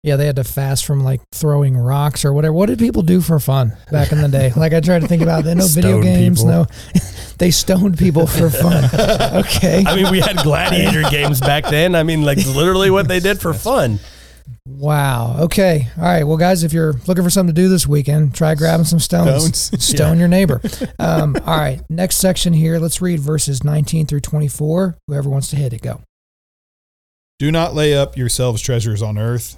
Yeah, they had to fast from like throwing rocks or whatever. What did people do for fun back in the day? Like I tried to think about that. No video Stone games. people. No, they stoned people for fun. Okay. I mean, we had gladiator games back then. I mean, like literally what they did for fun. Wow. Okay. All right. Well, guys, if you're looking for something to do this weekend, try grabbing some stones. Stones. Stone your neighbor. Um, all right. Next section here. Let's read verses 19 through 24. Whoever wants to hit it, go. Do not lay up yourselves treasures on earth,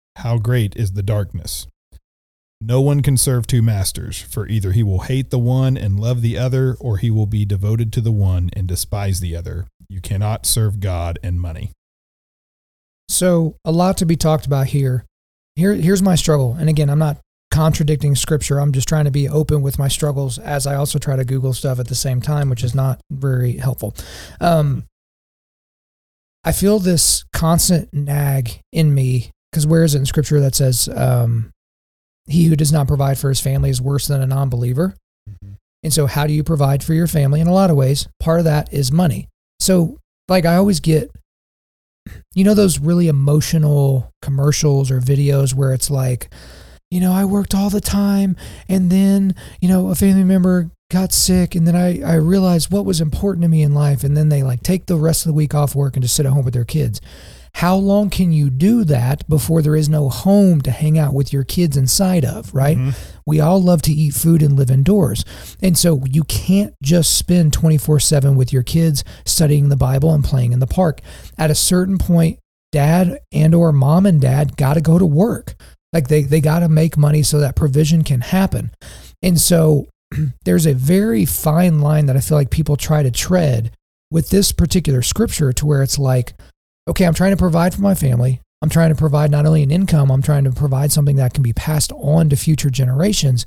how great is the darkness? No one can serve two masters, for either he will hate the one and love the other, or he will be devoted to the one and despise the other. You cannot serve God and money. So, a lot to be talked about here. Here, here's my struggle. And again, I'm not contradicting scripture. I'm just trying to be open with my struggles as I also try to Google stuff at the same time, which is not very helpful. Um, I feel this constant nag in me because where is it in scripture that says, um, he who does not provide for his family is worse than a non believer? And so, how do you provide for your family? In a lot of ways, part of that is money. So, like, I always get, you know, those really emotional commercials or videos where it's like, you know, I worked all the time and then, you know, a family member got sick and then I, I realized what was important to me in life. And then they like take the rest of the week off work and just sit at home with their kids. How long can you do that before there is no home to hang out with your kids inside of, right? Mhm. We all love to eat food and live indoors. And so you can't just spend 24 7 with your kids studying the Bible and playing in the park. At a certain point, dad and or mom and dad got to go to work. Like they they got to make money so that provision can happen. And so there's a very fine line that I feel like people try to tread with this particular scripture to where it's like, okay, I'm trying to provide for my family. I'm trying to provide not only an income, I'm trying to provide something that can be passed on to future generations.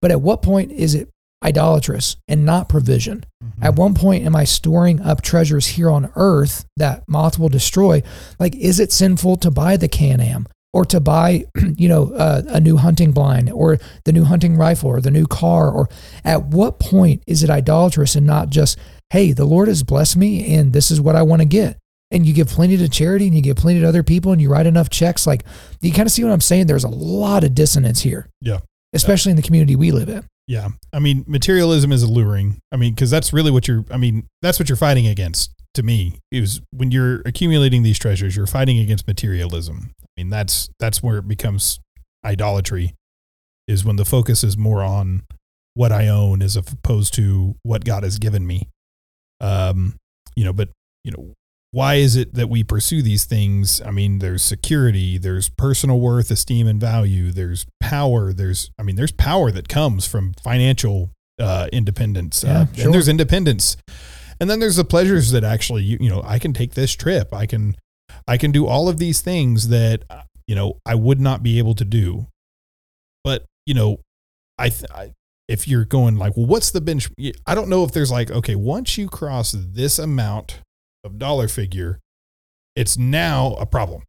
But at what point is it idolatrous and not provision? Mm-hmm. At one point, am I storing up treasures here on earth that moth will destroy? Like, is it sinful to buy the Can Am or to buy, you know, uh, a new hunting blind or the new hunting rifle or the new car? Or at what point is it idolatrous and not just, hey, the Lord has blessed me and this is what I want to get? And you give plenty to charity and you give plenty to other people and you write enough checks. Like, you kind of see what I'm saying? There's a lot of dissonance here. Yeah. Especially in the community we live in. Yeah. I mean, materialism is alluring. I mean, because that's really what you're, I mean, that's what you're fighting against to me is when you're accumulating these treasures, you're fighting against materialism. I mean, that's, that's where it becomes idolatry is when the focus is more on what I own as opposed to what God has given me. Um, you know, but, you know, why is it that we pursue these things? I mean, there's security, there's personal worth, esteem, and value, there's power, there's, I mean, there's power that comes from financial uh, independence, Yeah, uh, sure. and there's independence, and then there's the pleasures that actually, you, you know, I can take this trip, I can, I can do all of these things that, uh, you know, I would not be able to do, but you know, I, th- I if you're going like, well, what's the bench? I don't know if there's like, okay, once you cross this amount of dollar figure, it's now a problem.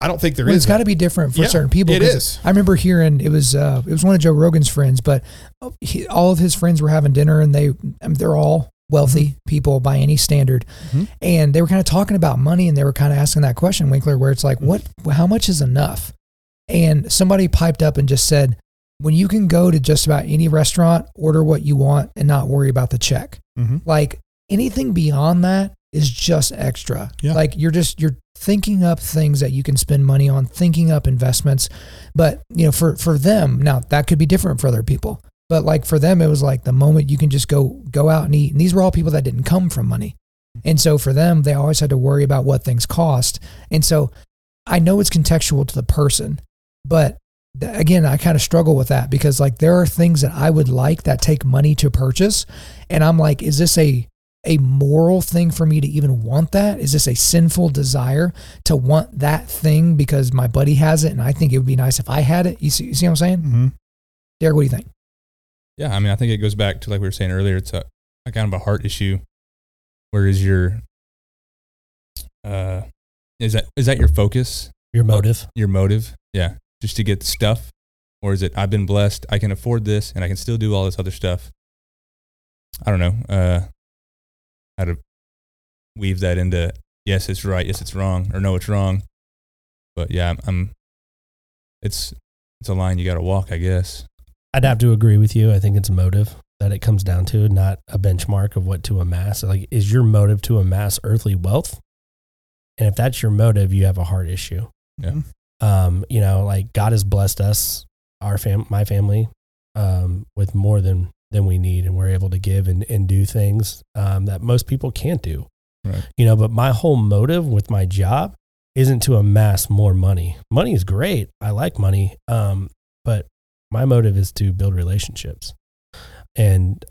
I don't think there is. Well, it's got to be different for Yeah, certain people. it is. I remember hearing it was uh, it was one of Joe Rogan's friends, but he, all of his friends were having dinner, and they I mean, they're all wealthy people by any standard, Mhm. and they were kind of talking about money, and they were kind of asking that question, Winkler, where it's like, what, how much is enough? And somebody piped up and just said, when you can go to just about any restaurant, order what you want, and not worry about the check Mhm. like anything beyond that is just extra. Yeah. like you're just you're thinking up things that you can spend money on thinking up investments. But you know for for them now that could be different for other people. But like for them it was like the moment you can just go go out and eat. And these were all people that didn't come from money. And so for them they always had to worry about what things cost. And so i know it's contextual to the person but again i kind of struggle with that because like there are things that i would like that take money to purchase. And i'm like is this a a moral thing for me to even want that is this a sinful desire to want that thing because my buddy has it and i think it would be nice if i had it you see, you see what i'm saying Mhm. derek what do you think Yeah, I mean, I think it goes back to like we were saying earlier. It's a, a kind of a heart issue. Where is your, uh, is that is that your focus, Your motive. your motive? Yeah, just to get stuff, or is it I've been blessed, I can afford this, and I can still do all this other stuff. I don't know uh, how to weave that into yes, it's right, yes, it's wrong, or no, it's wrong. But yeah, I'm, I'm it's it's a line you got to walk, I guess. I'd have to agree with you. I think it's motive that it comes down to, not a benchmark of what to amass. Like, is your motive to amass earthly wealth? And if that's your motive, you have a heart issue. Yeah. Um, you know, like God has blessed us, our fam, my family, um, with more than than we need, and we're able to give and, and do things um, that most people can't do. Right. You know, but my whole motive with my job isn't to amass more money. Money is great. I like money. Um, but my motive is to build relationships. And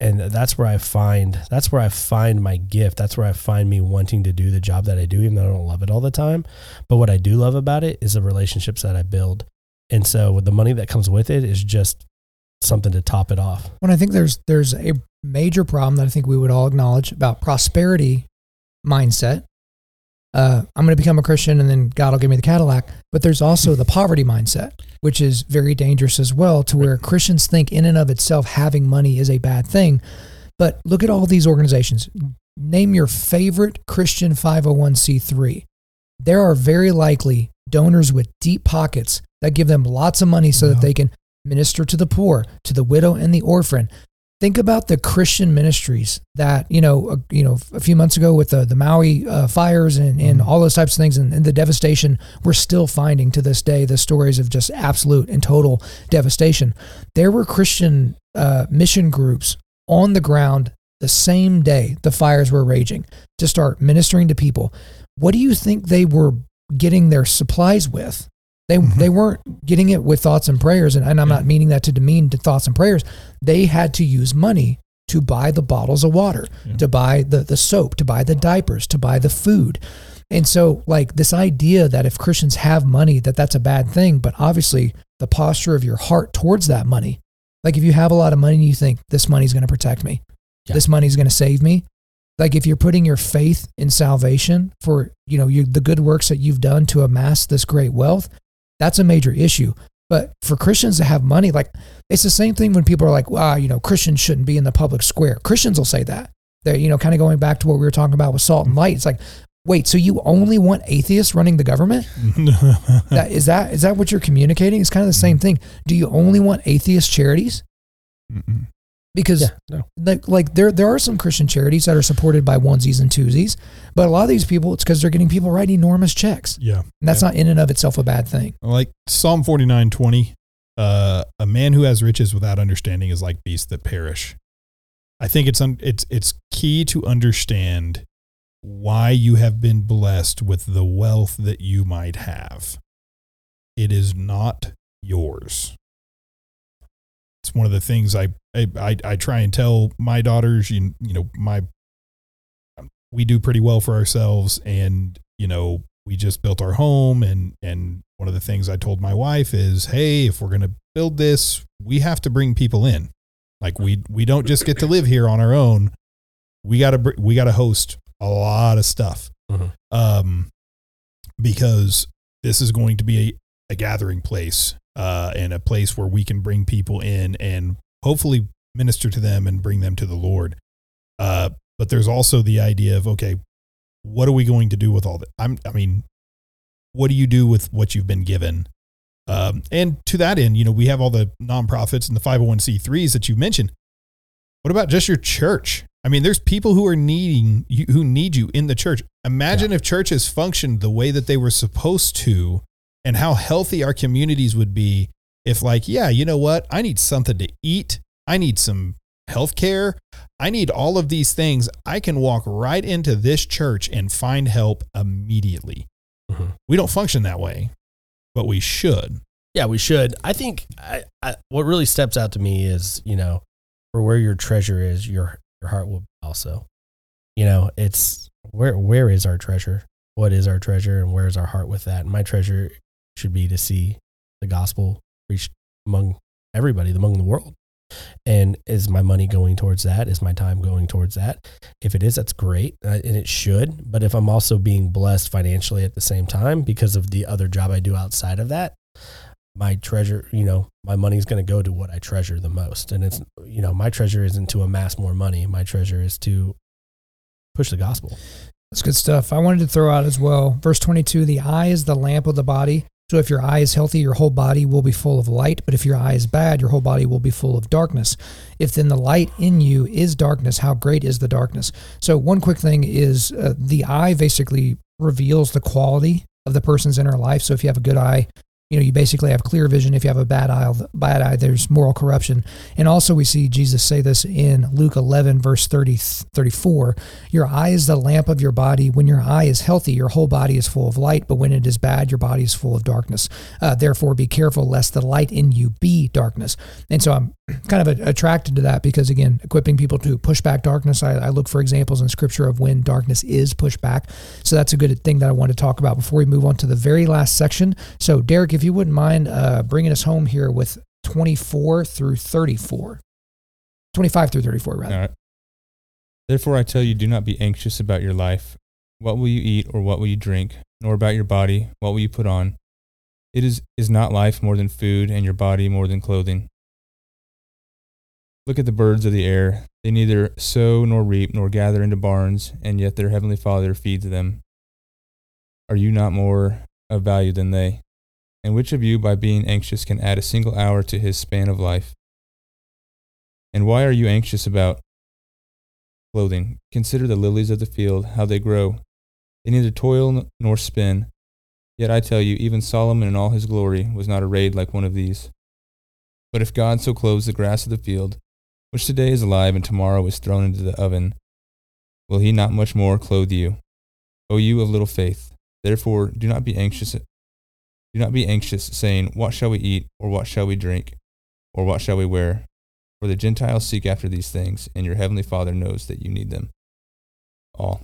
and that's where I find that's where I find my gift. That's where I find me wanting to do the job that I do, even though I don't love it all the time. But what I do love about it is the relationships that I build. And so with the money that comes with it is just something to top it off. When I think there's there's a major problem that I think we would all acknowledge about prosperity mindset. Uh, I'm going to become a Christian and then God will give me the Cadillac. But there's also the poverty mindset, which is very dangerous as well, to where Christians think in and of itself having money is a bad thing. But look at all these organizations. Name your favorite Christian 501c3. There are very likely donors with deep pockets that give them lots of money so Yeah. that they can minister to the poor, to the widow and the orphan. Think about the Christian ministries that you know, uh, you know, a few months ago with the the Maui uh, fires and, and Mhm. all those types of things, and, and the devastation we're still finding to this day. The stories of just absolute and total devastation. There were Christian uh, mission groups on the ground the same day the fires were raging to start ministering to people. What do you think they were getting their supplies with. They Mhm. they weren't getting it with thoughts and prayers, and, and I'm not meaning that to demean to thoughts and prayers. They had to use money to buy the bottles of water, Yeah. to buy the the soap, to buy the diapers, to buy the food. And so like this idea that if Christians have money that that's a bad thing, but obviously the posture of your heart towards that money. Like if you have a lot of money and you think this money's going to protect me. Yeah. This money's going to save me. Like if you're putting your faith in salvation for, you know, you, the good works that you've done to amass this great wealth, that's a major issue. But for Christians to have money, like it's the same thing when people are like, wow, you know, Christians shouldn't be in the public square. Christians will say that. They're, you know, kind of going back to what we were talking about with salt and light. It's like, wait, so you only want atheists running the government? That, is that is that what you're communicating? It's kind of the same thing. Do you only want atheist charities? Mm-mm. Because Yeah, no. like like there there are some Christian charities that are supported by onesies and twosies, but a lot of these people it's because they're getting people writing enormous checks, yeah. and that's Yeah. not in and of itself a bad thing. Like Psalm 49 20, uh, a man who has riches without understanding is like beasts that perish. I think it's un- it's it's key to understand why you have been blessed with the wealth that you might have. It is not yours. It's one of the things I I, I, I try and tell my daughters. You you know my we do pretty well for ourselves, and you know we just built our home, and and one of the things I told my wife is, hey, if we're gonna build this, we have to bring people in. Like we we don't just get to live here on our own. We gotta we gotta host a lot of stuff, Mhm. um, because this is going to be a, a gathering place, uh, and a place where we can bring people in and hopefully minister to them and bring them to the Lord. Uh, but there's also the idea of okay, what are we going to do with all that? I'm I mean, what do you do with what you've been given? Um, and to that end, you know, we have all the nonprofits and the 501c3s that you mentioned. What about just your church? I mean, there's people who are needing you, who need you in the church. Imagine if churches functioned the way that they were supposed to, and how healthy our communities would be if, like, yeah, you know what? I need something to eat. I need some health care. I need all of these things. I can walk right into this church and find help immediately. Mhm. We don't function that way, but we should. Yeah, we should. I think I, I, what really steps out to me is, you know, for where your treasure is, your your heart will also. You know, it's where where is our treasure? What is our treasure, and where is our heart with that? And my treasure should be to see the gospel reach among everybody, among the world. And is my money going towards that? Is my time going towards that? If it is, that's great, uh, and it should. But if I'm also being blessed financially at the same time because of the other job I do outside of that, my treasure, you know, my money's going to go to what I treasure the most. And it's, you know, my treasure isn't to amass more money. My treasure is to push the gospel. That's good stuff. I wanted to throw out as well, verse 22, the eye is the lamp of the body. So if your eye is healthy, your whole body will be full of light. But if your eye is bad, your whole body will be full of darkness. If then the light in you is darkness, how great is the darkness? So one quick thing is uh, the eye basically reveals the quality of the person's inner life. So if you have a good eye, you know, you basically have clear vision. If you have a bad eye, bad eye, there's moral corruption. And also we see Jesus say this in Luke 11, verse 30, 34. Your eye is the lamp of your body. When your eye is healthy, your whole body is full of light. But when it is bad, your body is full of darkness. Uh, therefore, be careful lest the light in you be darkness. And so I'm kind of attracted to that because, again, equipping people to push back darkness. I, I look for examples in scripture of when darkness is pushed back. So that's a good thing that I want to talk about before we move on to the very last section. So, Derek, if you wouldn't mind uh, bringing us home here with 24 through 34. 25 through 34, rather. Right. Therefore, I tell you, do not be anxious about your life. What will you eat or what will you drink? Nor about your body, what will you put on? It is, is not life more than food, and your body more than clothing. Look at the birds of the air. They neither sow nor reap nor gather into barns, and yet their heavenly Father feeds them. Are you not more of value than they? And which of you, by being anxious, can add a single hour to his span of life? And why are you anxious about clothing? Consider the lilies of the field, how they grow. They neither toil nor spin. Yet I tell you, even Solomon in all his glory was not arrayed like one of these. But if God so clothes the grass of the field, which today is alive and tomorrow is thrown into the oven, will he not much more clothe you, O you of little faith? Therefore, do not be anxious. Do not be anxious, saying, What shall we eat, or what shall we drink, or what shall we wear? For the Gentiles seek after these things, and your heavenly Father knows that you need them all.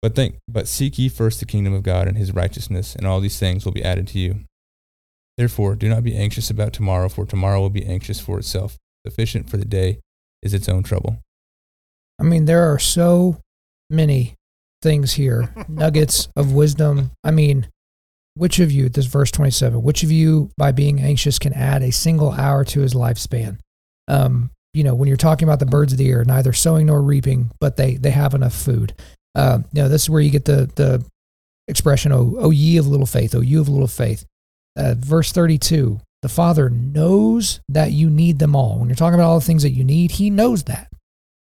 But think, but seek ye first the kingdom of God and his righteousness, and all these things will be added to you. Therefore, do not be anxious about tomorrow, for tomorrow will be anxious for itself. Sufficient for the day is its own trouble. I mean, there are so many things here, nuggets of wisdom. I mean, which of you, this verse 27, which of you, by being anxious, can add a single hour to his lifespan? Um, you know, when you're talking about the birds of the air, neither sowing nor reaping, but they, they have enough food. Uh, you know, this is where you get the, the expression, oh, oh, ye of little faith, oh, you of little faith. Uh, verse 32, the Father knows that you need them all. When you're talking about all the things that you need, He knows that,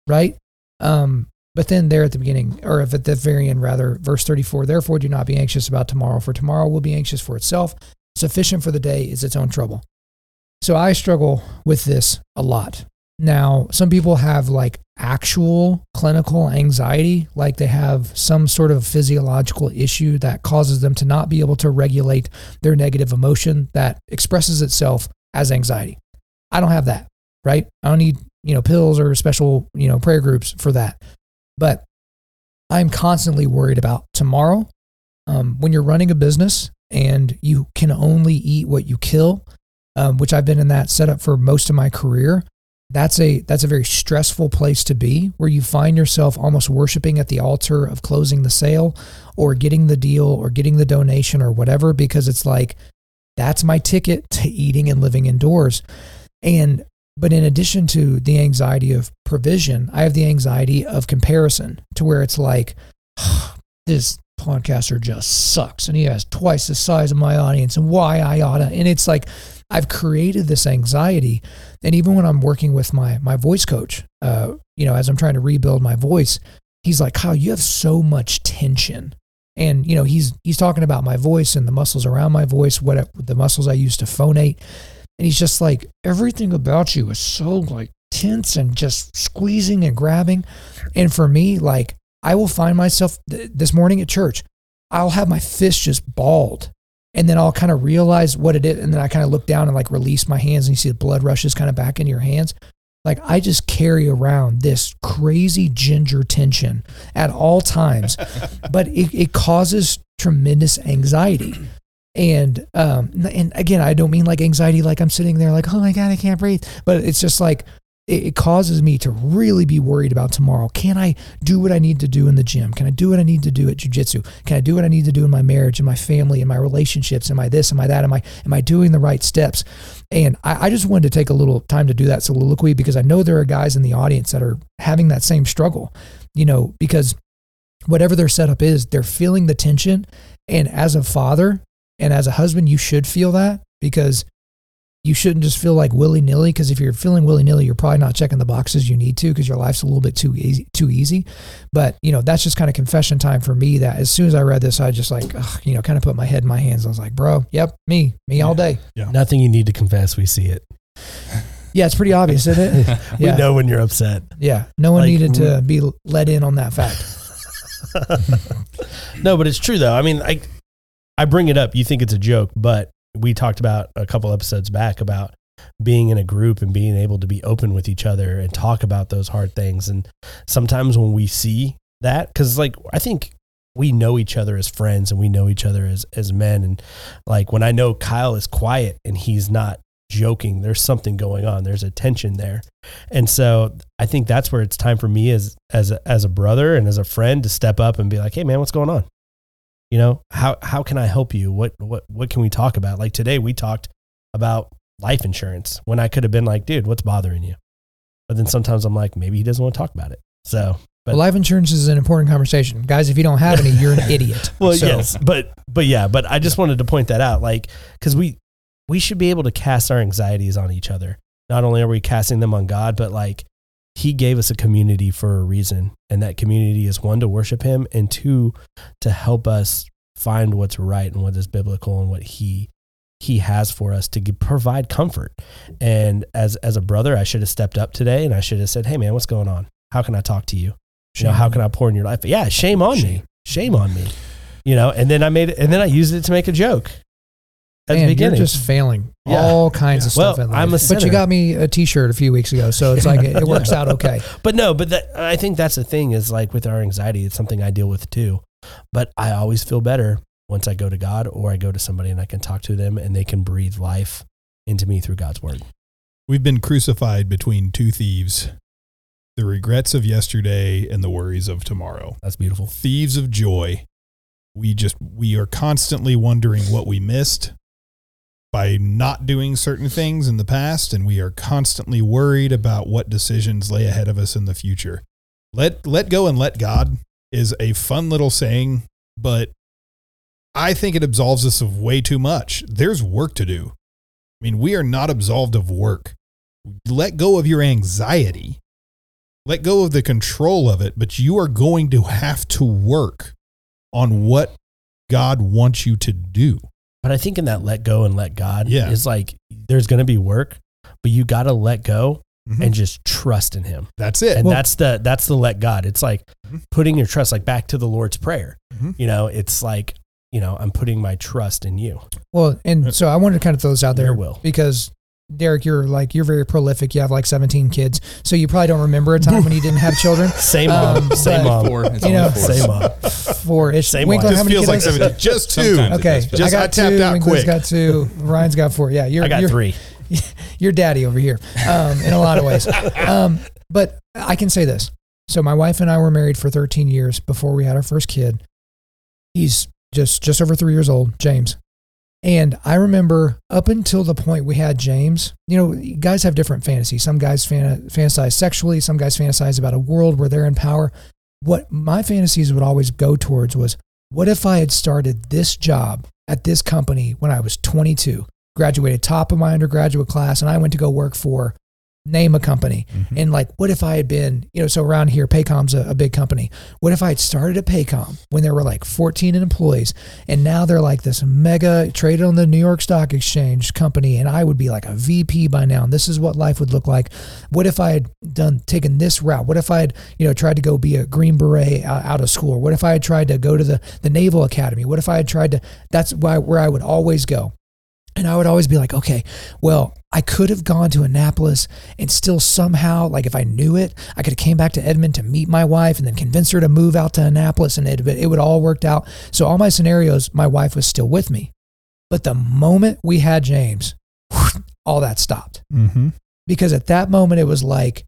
right? Um, but then there at the beginning, or at the very end, rather, verse 34, therefore do not be anxious about tomorrow, for tomorrow will be anxious for itself. Sufficient for the day is its own trouble. So I struggle with this a lot. Now, some people have like actual clinical anxiety, like they have some sort of physiological issue that causes them to not be able to regulate their negative emotion that expresses itself as anxiety. I don't have that, right? I don't need, you know, pills or special, you know, prayer groups for that. But I'm constantly worried about tomorrow. Um, when you're running a business and you can only eat what you kill, um, which I've been in that setup for most of my career, that's a that's a very stressful place to be where you find yourself almost worshiping at the altar of closing the sale or getting the deal or getting the donation or whatever because it's like that's my ticket to eating and living indoors and but in addition to the anxiety of provision i have the anxiety of comparison to where it's like this podcaster just sucks and he has twice the size of my audience and why i oughta and it's like I've created this anxiety. And even when I'm working with my my voice coach, uh, you know, as I'm trying to rebuild my voice, he's like, Kyle, you have so much tension. And you know, he's he's talking about my voice and the muscles around my voice, what the muscles I use to phonate. And he's just like, everything about you is so like tense and just squeezing and grabbing. And for me, like I will find myself th- this morning at church, I'll have my fist just balled and then I'll kind of realize what it is. And then I kind of look down and like release my hands and you see the blood rushes kind of back into your hands. Like I just carry around this crazy ginger tension at all times, but it, it causes tremendous anxiety. And um, and again, I don't mean like anxiety, like I'm sitting there like, oh my god, I can't breathe. But it's just like it, it causes me to really be worried about tomorrow. Can I do what I need to do in the gym? Can I do what I need to do at jujitsu? Can I do what I need to do in my marriage and my family and my relationships? Am I this? Am I that? Am I am I doing the right steps? And I, I just wanted to take a little time to do that soliloquy because I know there are guys in the audience that are having that same struggle, you know, because whatever their setup is, they're feeling the tension. And as a father and as a husband, you should feel that because you shouldn't just feel like willy nilly because if you're feeling willy nilly, you're probably not checking the boxes you need to because your life's a little bit too easy. Too easy, but you know that's just kind of confession time for me. That as soon as I read this, I just like ugh, you know kind of put my head in my hands. I was like, bro, yep, me, me Yeah. all day. Yeah. Nothing you need to confess. We see it. Yeah, it's pretty obvious, isn't it? we know when you're upset. Yeah, no one Like, needed to be let in on that fact. no, but it's true though. I mean, I I bring it up. You think it's a joke, but we talked about a couple episodes back about being in a group and being able to be open with each other and talk about those hard things. And sometimes when we see that, because like I think we know each other as friends and we know each other as as men. And like when I know Kyle is quiet and he's not joking, there's something going on. There's a tension there. And so I think that's where it's time for me as as a, as a brother and as a friend to step up and be like, "Hey man, what's going on? You know, how how can I help you? What what what can we talk about? Like today we talked about life insurance when I could have been like, "Dude, what's bothering you?" But then sometimes I'm like, maybe he doesn't want to talk about it. So, but Well, life insurance is an important conversation, guys. If you don't have any, you're an idiot. well, So, yes, but but yeah, but I just wanted to point that out, like, because we we should be able to cast our anxieties on each other. Not only are we casting them on God, but like He gave us a community for a reason, and that community is one to worship Him, and two to help us find what's right and what is biblical and what He He has for us to give, provide comfort. And as as a brother, I should have stepped up today, and I should have said, "Hey, man, what's going on? How can I talk to you? You know, how can I pour in your life? But Yeah, shame on me. Shame on me. you know, and then I made it, and then I used it to make a joke at Man, the beginning. you're just failing Yeah. all kinds of Well, stuff in life. I'm a but you got me a T-shirt a few weeks ago, so it's like it, it works out okay. but no, but that, I think that's the thing is like with our anxiety, it's something I deal with too. But I always feel better once I go to God or I go to somebody and I can talk to them and they can breathe life into me through God's word. We've been crucified between two thieves the regrets of yesterday and the worries of tomorrow. That's beautiful. Thieves of joy. We just, we are constantly wondering what we missed by not doing certain things in the past, and we are constantly worried about what decisions lay ahead of us in the future. Let, let go and let God is a fun little saying, but I think it absolves us of way too much. There's work to do. I mean, we are not absolved of work. Let go of your anxiety. Let go of the control of it, but you are going to have to work on what God wants you to do. But I think in that let go and let God Yeah. is like there's going to be work, but you got to let go Mhm. and just trust in him. That's it. And Well- that's the that's the let God. It's like Mhm. putting your trust like back to the Lord's prayer. Mhm. You know, it's like, you know, I'm putting my trust in you. Well, and so I wanted to kind of throw this out there Your will. because Derek, you're like you're very prolific. You have like 17 kids, so you probably don't remember a time when you didn't have children. Same mom, Um, same but- mom. Four. It's You know, four. Same mom. Four ish. Same Winkler, one. how just many feels like kids? 17. Just two. Sometimes. Okay, Just- I I got tapped two. out Winkler's quick. got two. Ryan's got four. Yeah, you're I got you're, three. you're daddy over here um, in a lot of ways. Um, but I can say this. So my wife and I were married for 13 years before we had our first kid. He's just just over three years old, James. And I remember up until the point we had James, you know, guys have different fantasies. Some guys fan- fantasize sexually. Some guys fantasize about a world where they're in power. What my fantasies would always go towards was, what if I had started this job at this company when I was 22, graduated top of my undergraduate class, and I went to go work for name a company. Mhm. And like, what if I had been, you know, so around here, Paycom's a, a big company. What if I had started at Paycom when there were like 14 employees and now they're like this mega traded on the New York Stock Exchange company and I would be like a VP by now and this is what life would look like. What if I had done taken this route? What if I had, you know, tried to go be a Green Beret out, out of school? What if I had tried to go to the, the Naval Academy? What if I had tried to, that's why, where I would always go. And I would always be like, okay, well, I could have gone to Annapolis and still somehow, like if I knew it, I could have came back to Edmond to meet my wife and then convince her to move out to Annapolis and it, it would all worked out. So all my scenarios, my wife was still with me. But the moment we had James, all that stopped Mhm. because at that moment it was like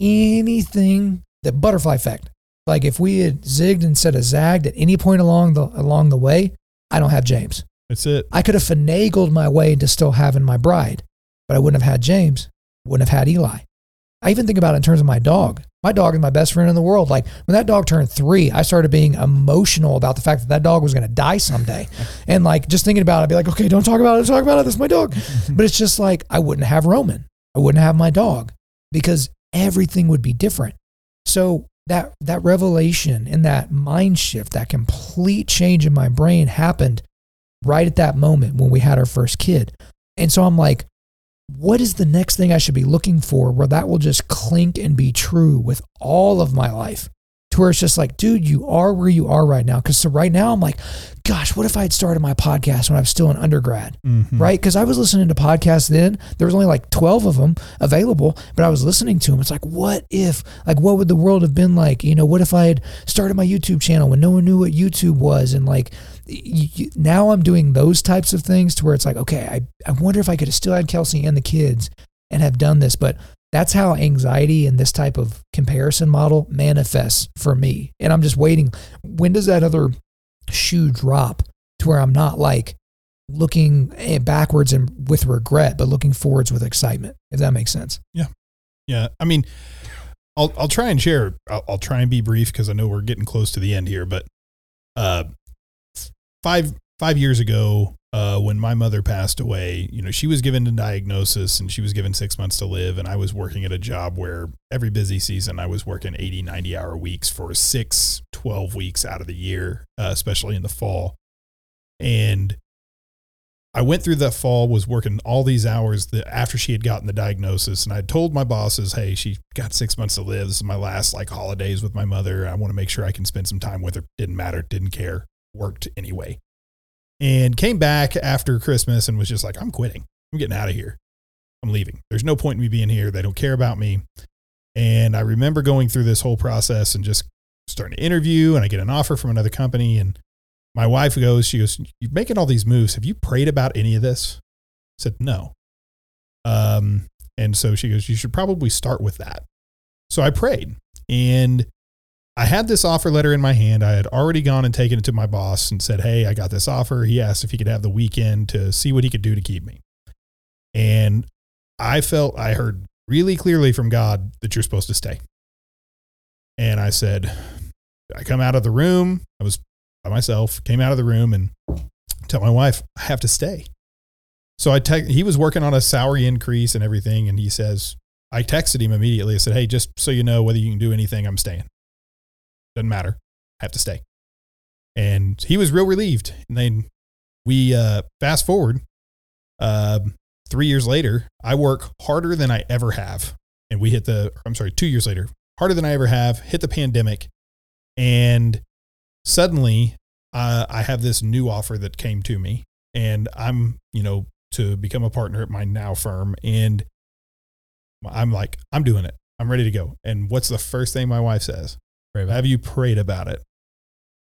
anything the butterfly effect like if we had zigged instead of zagged at any point along the along the way i don't have james That's it. i could have finagled my way into still having my bride but i wouldn't have had james wouldn't have had eli i even think about it in terms of my dog my dog is my best friend in the world like when that dog turned three i started being emotional about the fact that that dog was going to die someday and like just thinking about it i'd be like okay don't talk about it don't talk about it that's my dog but it's just like I wouldn't have Roman. I wouldn't have my dog because everything would be different. So that that revelation and that mind shift, that complete change in my brain happened right at that moment when we had our first kid. And so I'm like, what is the next thing I should be looking for where that will just clink and be true with all of my life? To where it's just like, dude, you are where you are right now. Because so right now I'm like, gosh, what if I had started my podcast when I was still an undergrad? Mhm. right? Because I was listening to podcasts then. There was only like 12 of them available, but I was listening to them. It's like, what if, like, what would the world have been like? You know, what if I had started my YouTube channel when no one knew what YouTube was? And like, y y- now I'm doing those types of things to where it's like, okay, I, I wonder if I could have still had Kelsey and the kids and have done this. But that's how anxiety and this type of comparison model manifests for me. And I'm just waiting. When does that other shoe drop to where I'm not like, looking eh, backwards and with regret, but looking forwards with excitement. If that makes sense. Yeah. Yeah, I mean, I'll I'll try and share. I'll, I'll try and be brief because I know we're getting close to the end here. But uh, five five years ago, uh, when my mother passed away, you know, she was given a diagnosis and she was given six months to live. And I was working at a job where every busy season I was working 80, 90 hour weeks for six, 12 weeks out of the year, uh, especially in the fall. And I went through that fall, was working all these hours that after she had gotten the diagnosis, and I told my bosses, "Hey, she got six months to live. This is my last like holidays with my mother. I want to make sure I can spend some time with her. Didn't matter, didn't care." Worked anyway. And came back after Christmas and was just like, I'm quitting. I'm getting out of here. I'm leaving. There's no point in me being here. They don't care about me. And I remember going through this whole process and just starting to interview and I get an offer from another company and my wife goes, she goes, You're making all these moves. Have you prayed about any of this? I said, No. Um, and so she goes, You should probably start with that. So I prayed and I had this offer letter in my hand. I had already gone and taken it to my boss and said, Hey, I got this offer. He asked if he could have the weekend to see what he could do to keep me. And I felt I heard really clearly from God that you're supposed to stay. And I said, I come out of the room. I was by myself, came out of the room and tell my wife, I have to stay. So I te- he was working on a salary increase and everything. And he says, I texted him immediately. I said, Hey, just so you know, whether you can do anything, I'm staying. Doesn't matter. I have to stay. And he was real relieved. And then we uh, fast forward uh, three years later, I work harder than I ever have. And we hit the, I'm sorry, two years later, harder than I ever have, hit the pandemic. And suddenly uh, I have this new offer that came to me. And I'm, you know, to become a partner at my now firm. And I'm like, I'm doing it. I'm ready to go. And what's the first thing my wife says? Have you prayed about it?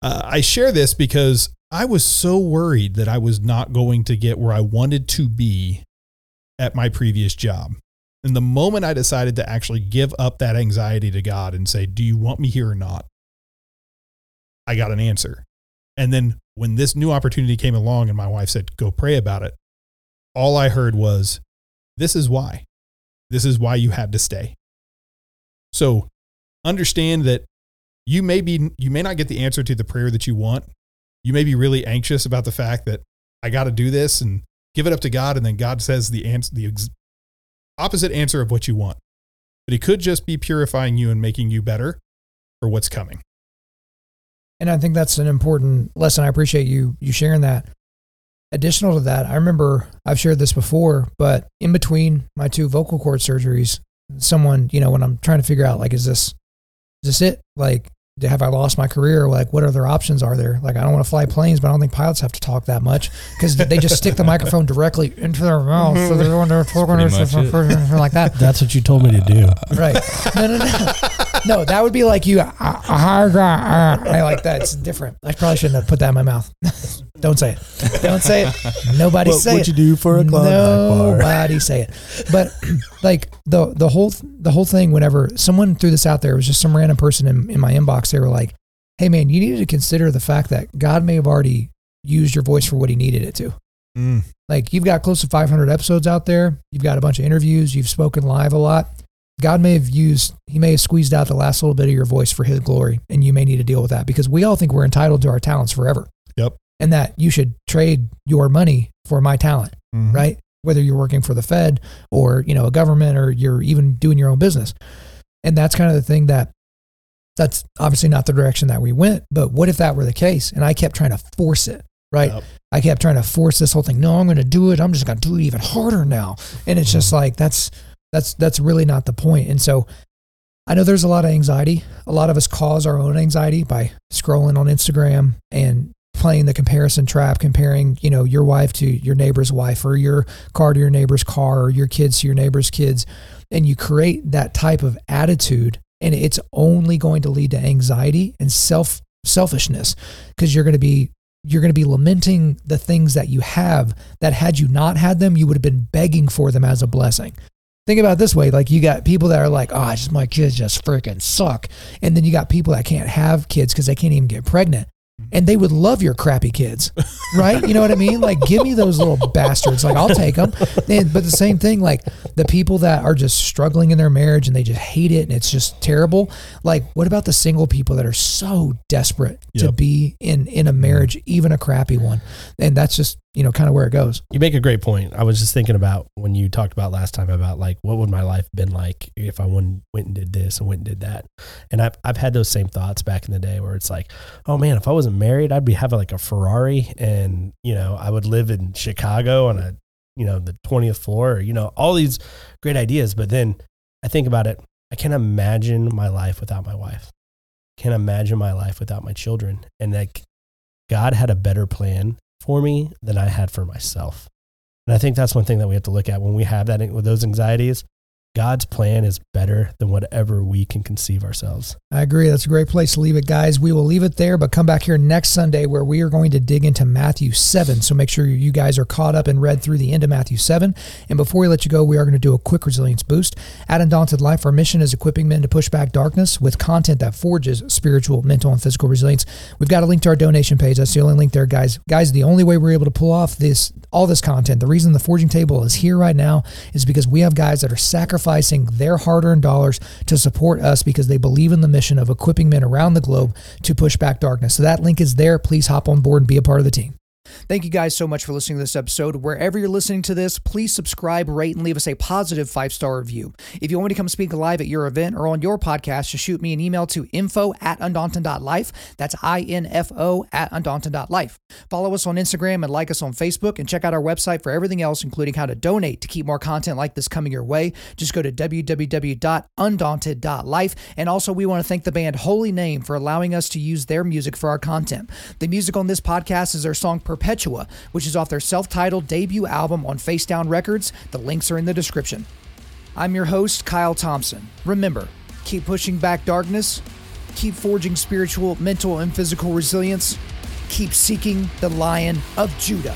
Uh, I share this because I was so worried that I was not going to get where I wanted to be at my previous job. And the moment I decided to actually give up that anxiety to God and say, Do you want me here or not? I got an answer. And then when this new opportunity came along and my wife said, Go pray about it, all I heard was, This is why. This is why you had to stay. So understand that you may be you may not get the answer to the prayer that you want. You may be really anxious about the fact that I got to do this and give it up to God and then God says the answer the ex- opposite answer of what you want. But he could just be purifying you and making you better for what's coming. And I think that's an important lesson. I appreciate you you sharing that. Additional to that, I remember I've shared this before, but in between my two vocal cord surgeries, someone, you know, when I'm trying to figure out like, is this is this it? Like, have I lost my career? Like, what other options are there? Like, I don't want to fly planes, but I don't think pilots have to talk that much because they just stick the microphone directly into their mouth. So they're when they're talking or pretty something like that. That's what you told me to do. Right. No, no, no. No, that would be like you. Uh, uh, uh, I like that. It's different. I probably shouldn't have put that in my mouth. Don't say it. Don't say it. Nobody What say would it. What you do for a bar? Nobody say it. But like the the whole the whole thing. Whenever someone threw this out there, it was just some random person in, in my inbox. They were like, "Hey man, you needed to consider the fact that God may have already used your voice for what He needed it to. Mm. Like you've got close to 500 episodes out there. You've got a bunch of interviews. You've spoken live a lot. God may have used, He may have squeezed out the last little bit of your voice for His glory, and you may need to deal with that because we all think we're entitled to our talents forever. Yep. And that you should trade your money for my talent, Mhm. right? Whether you're working for the Fed or you know a government or you're even doing your own business, and that's kind of the thing that that's obviously not the direction that we went. But what if that were the case? And I kept trying to force it, right? Yep. I kept trying to force this whole thing. No, I'm going to do it. I'm just going to do it even harder now. And it's just like that's that's that's really not the point. And so I know there's a lot of anxiety. A lot of us cause our own anxiety by scrolling on Instagram and playing the comparison trap, comparing, you know, your wife to your neighbor's wife or your car to your neighbor's car or your kids to your neighbor's kids. And you create that type of attitude and it's only going to lead to anxiety and self selfishness because you're going to be you're going to be lamenting the things that you have that had you not had them you would have been begging for them as a blessing think about this way like you got people that are like oh just my kids just freaking suck and then you got people that can't have kids because they can't even get pregnant and they would love your crappy kids right? You know what i mean? Like give me those little bastards. Like i'll take them and, but the same thing like the people that are just struggling in their marriage and they just hate it and it's just terrible like what about the single people that are so desperate to be in in a marriage even a crappy one? And that's just you know kind of where it goes You make a great point. I was just thinking about when you talked about last time about like what would my life been like if I went went and did this and went and did that. And I've I've had those same thoughts back in the day where it's like, oh man, if I wasn't married, I'd be having like a Ferrari and you know I would live in Chicago on a you know the twentieth floor or you know all these great ideas. But then I think about it, I can't imagine my life without my wife. Can't imagine my life without my children. And like God had a better plan for me than I had for myself. And I think that's one thing that we have to look at when we have that with those anxieties. God's plan is better than whatever we can conceive ourselves. I agree. That's a great place to leave it, guys. We will leave it there, but come back here next Sunday where we are going to dig into Matthew 7. So make sure you guys are caught up and read through the end of Matthew 7. And before we let you go, we are going to do a quick resilience boost. At Undaunted Life, our mission is equipping men to push back darkness with content that forges spiritual, mental, and physical resilience. We've got a link to our donation page. That's the only link there, guys. Guys, the only way we're able to pull off this all this content, the reason the forging table is here right now is because we have guys that are sacrificing their hard-earned dollars to support us because they believe in the mission of equipping men around the globe to push back darkness. So that link is there. Please hop on board and be a part of the team. Thank you guys so much for listening to this episode. Wherever you're listening to this, please subscribe, rate, and leave us a positive five star review. If you want me to come speak live at your event or on your podcast, just shoot me an email to info at undaunted.life. That's I N F O at undaunted.life. Follow us on Instagram and like us on Facebook, and check out our website for everything else, including how to donate to keep more content like this coming your way. Just go to www.undaunted.life. And also, we want to thank the band Holy Name for allowing us to use their music for our content. The music on this podcast is their song Perpetua, which is off their self titled debut album on Face Down Records. The links are in the description. I'm your host, Kyle Thompson. Remember, keep pushing back darkness, keep forging spiritual, mental, and physical resilience, keep seeking the Lion of Judah.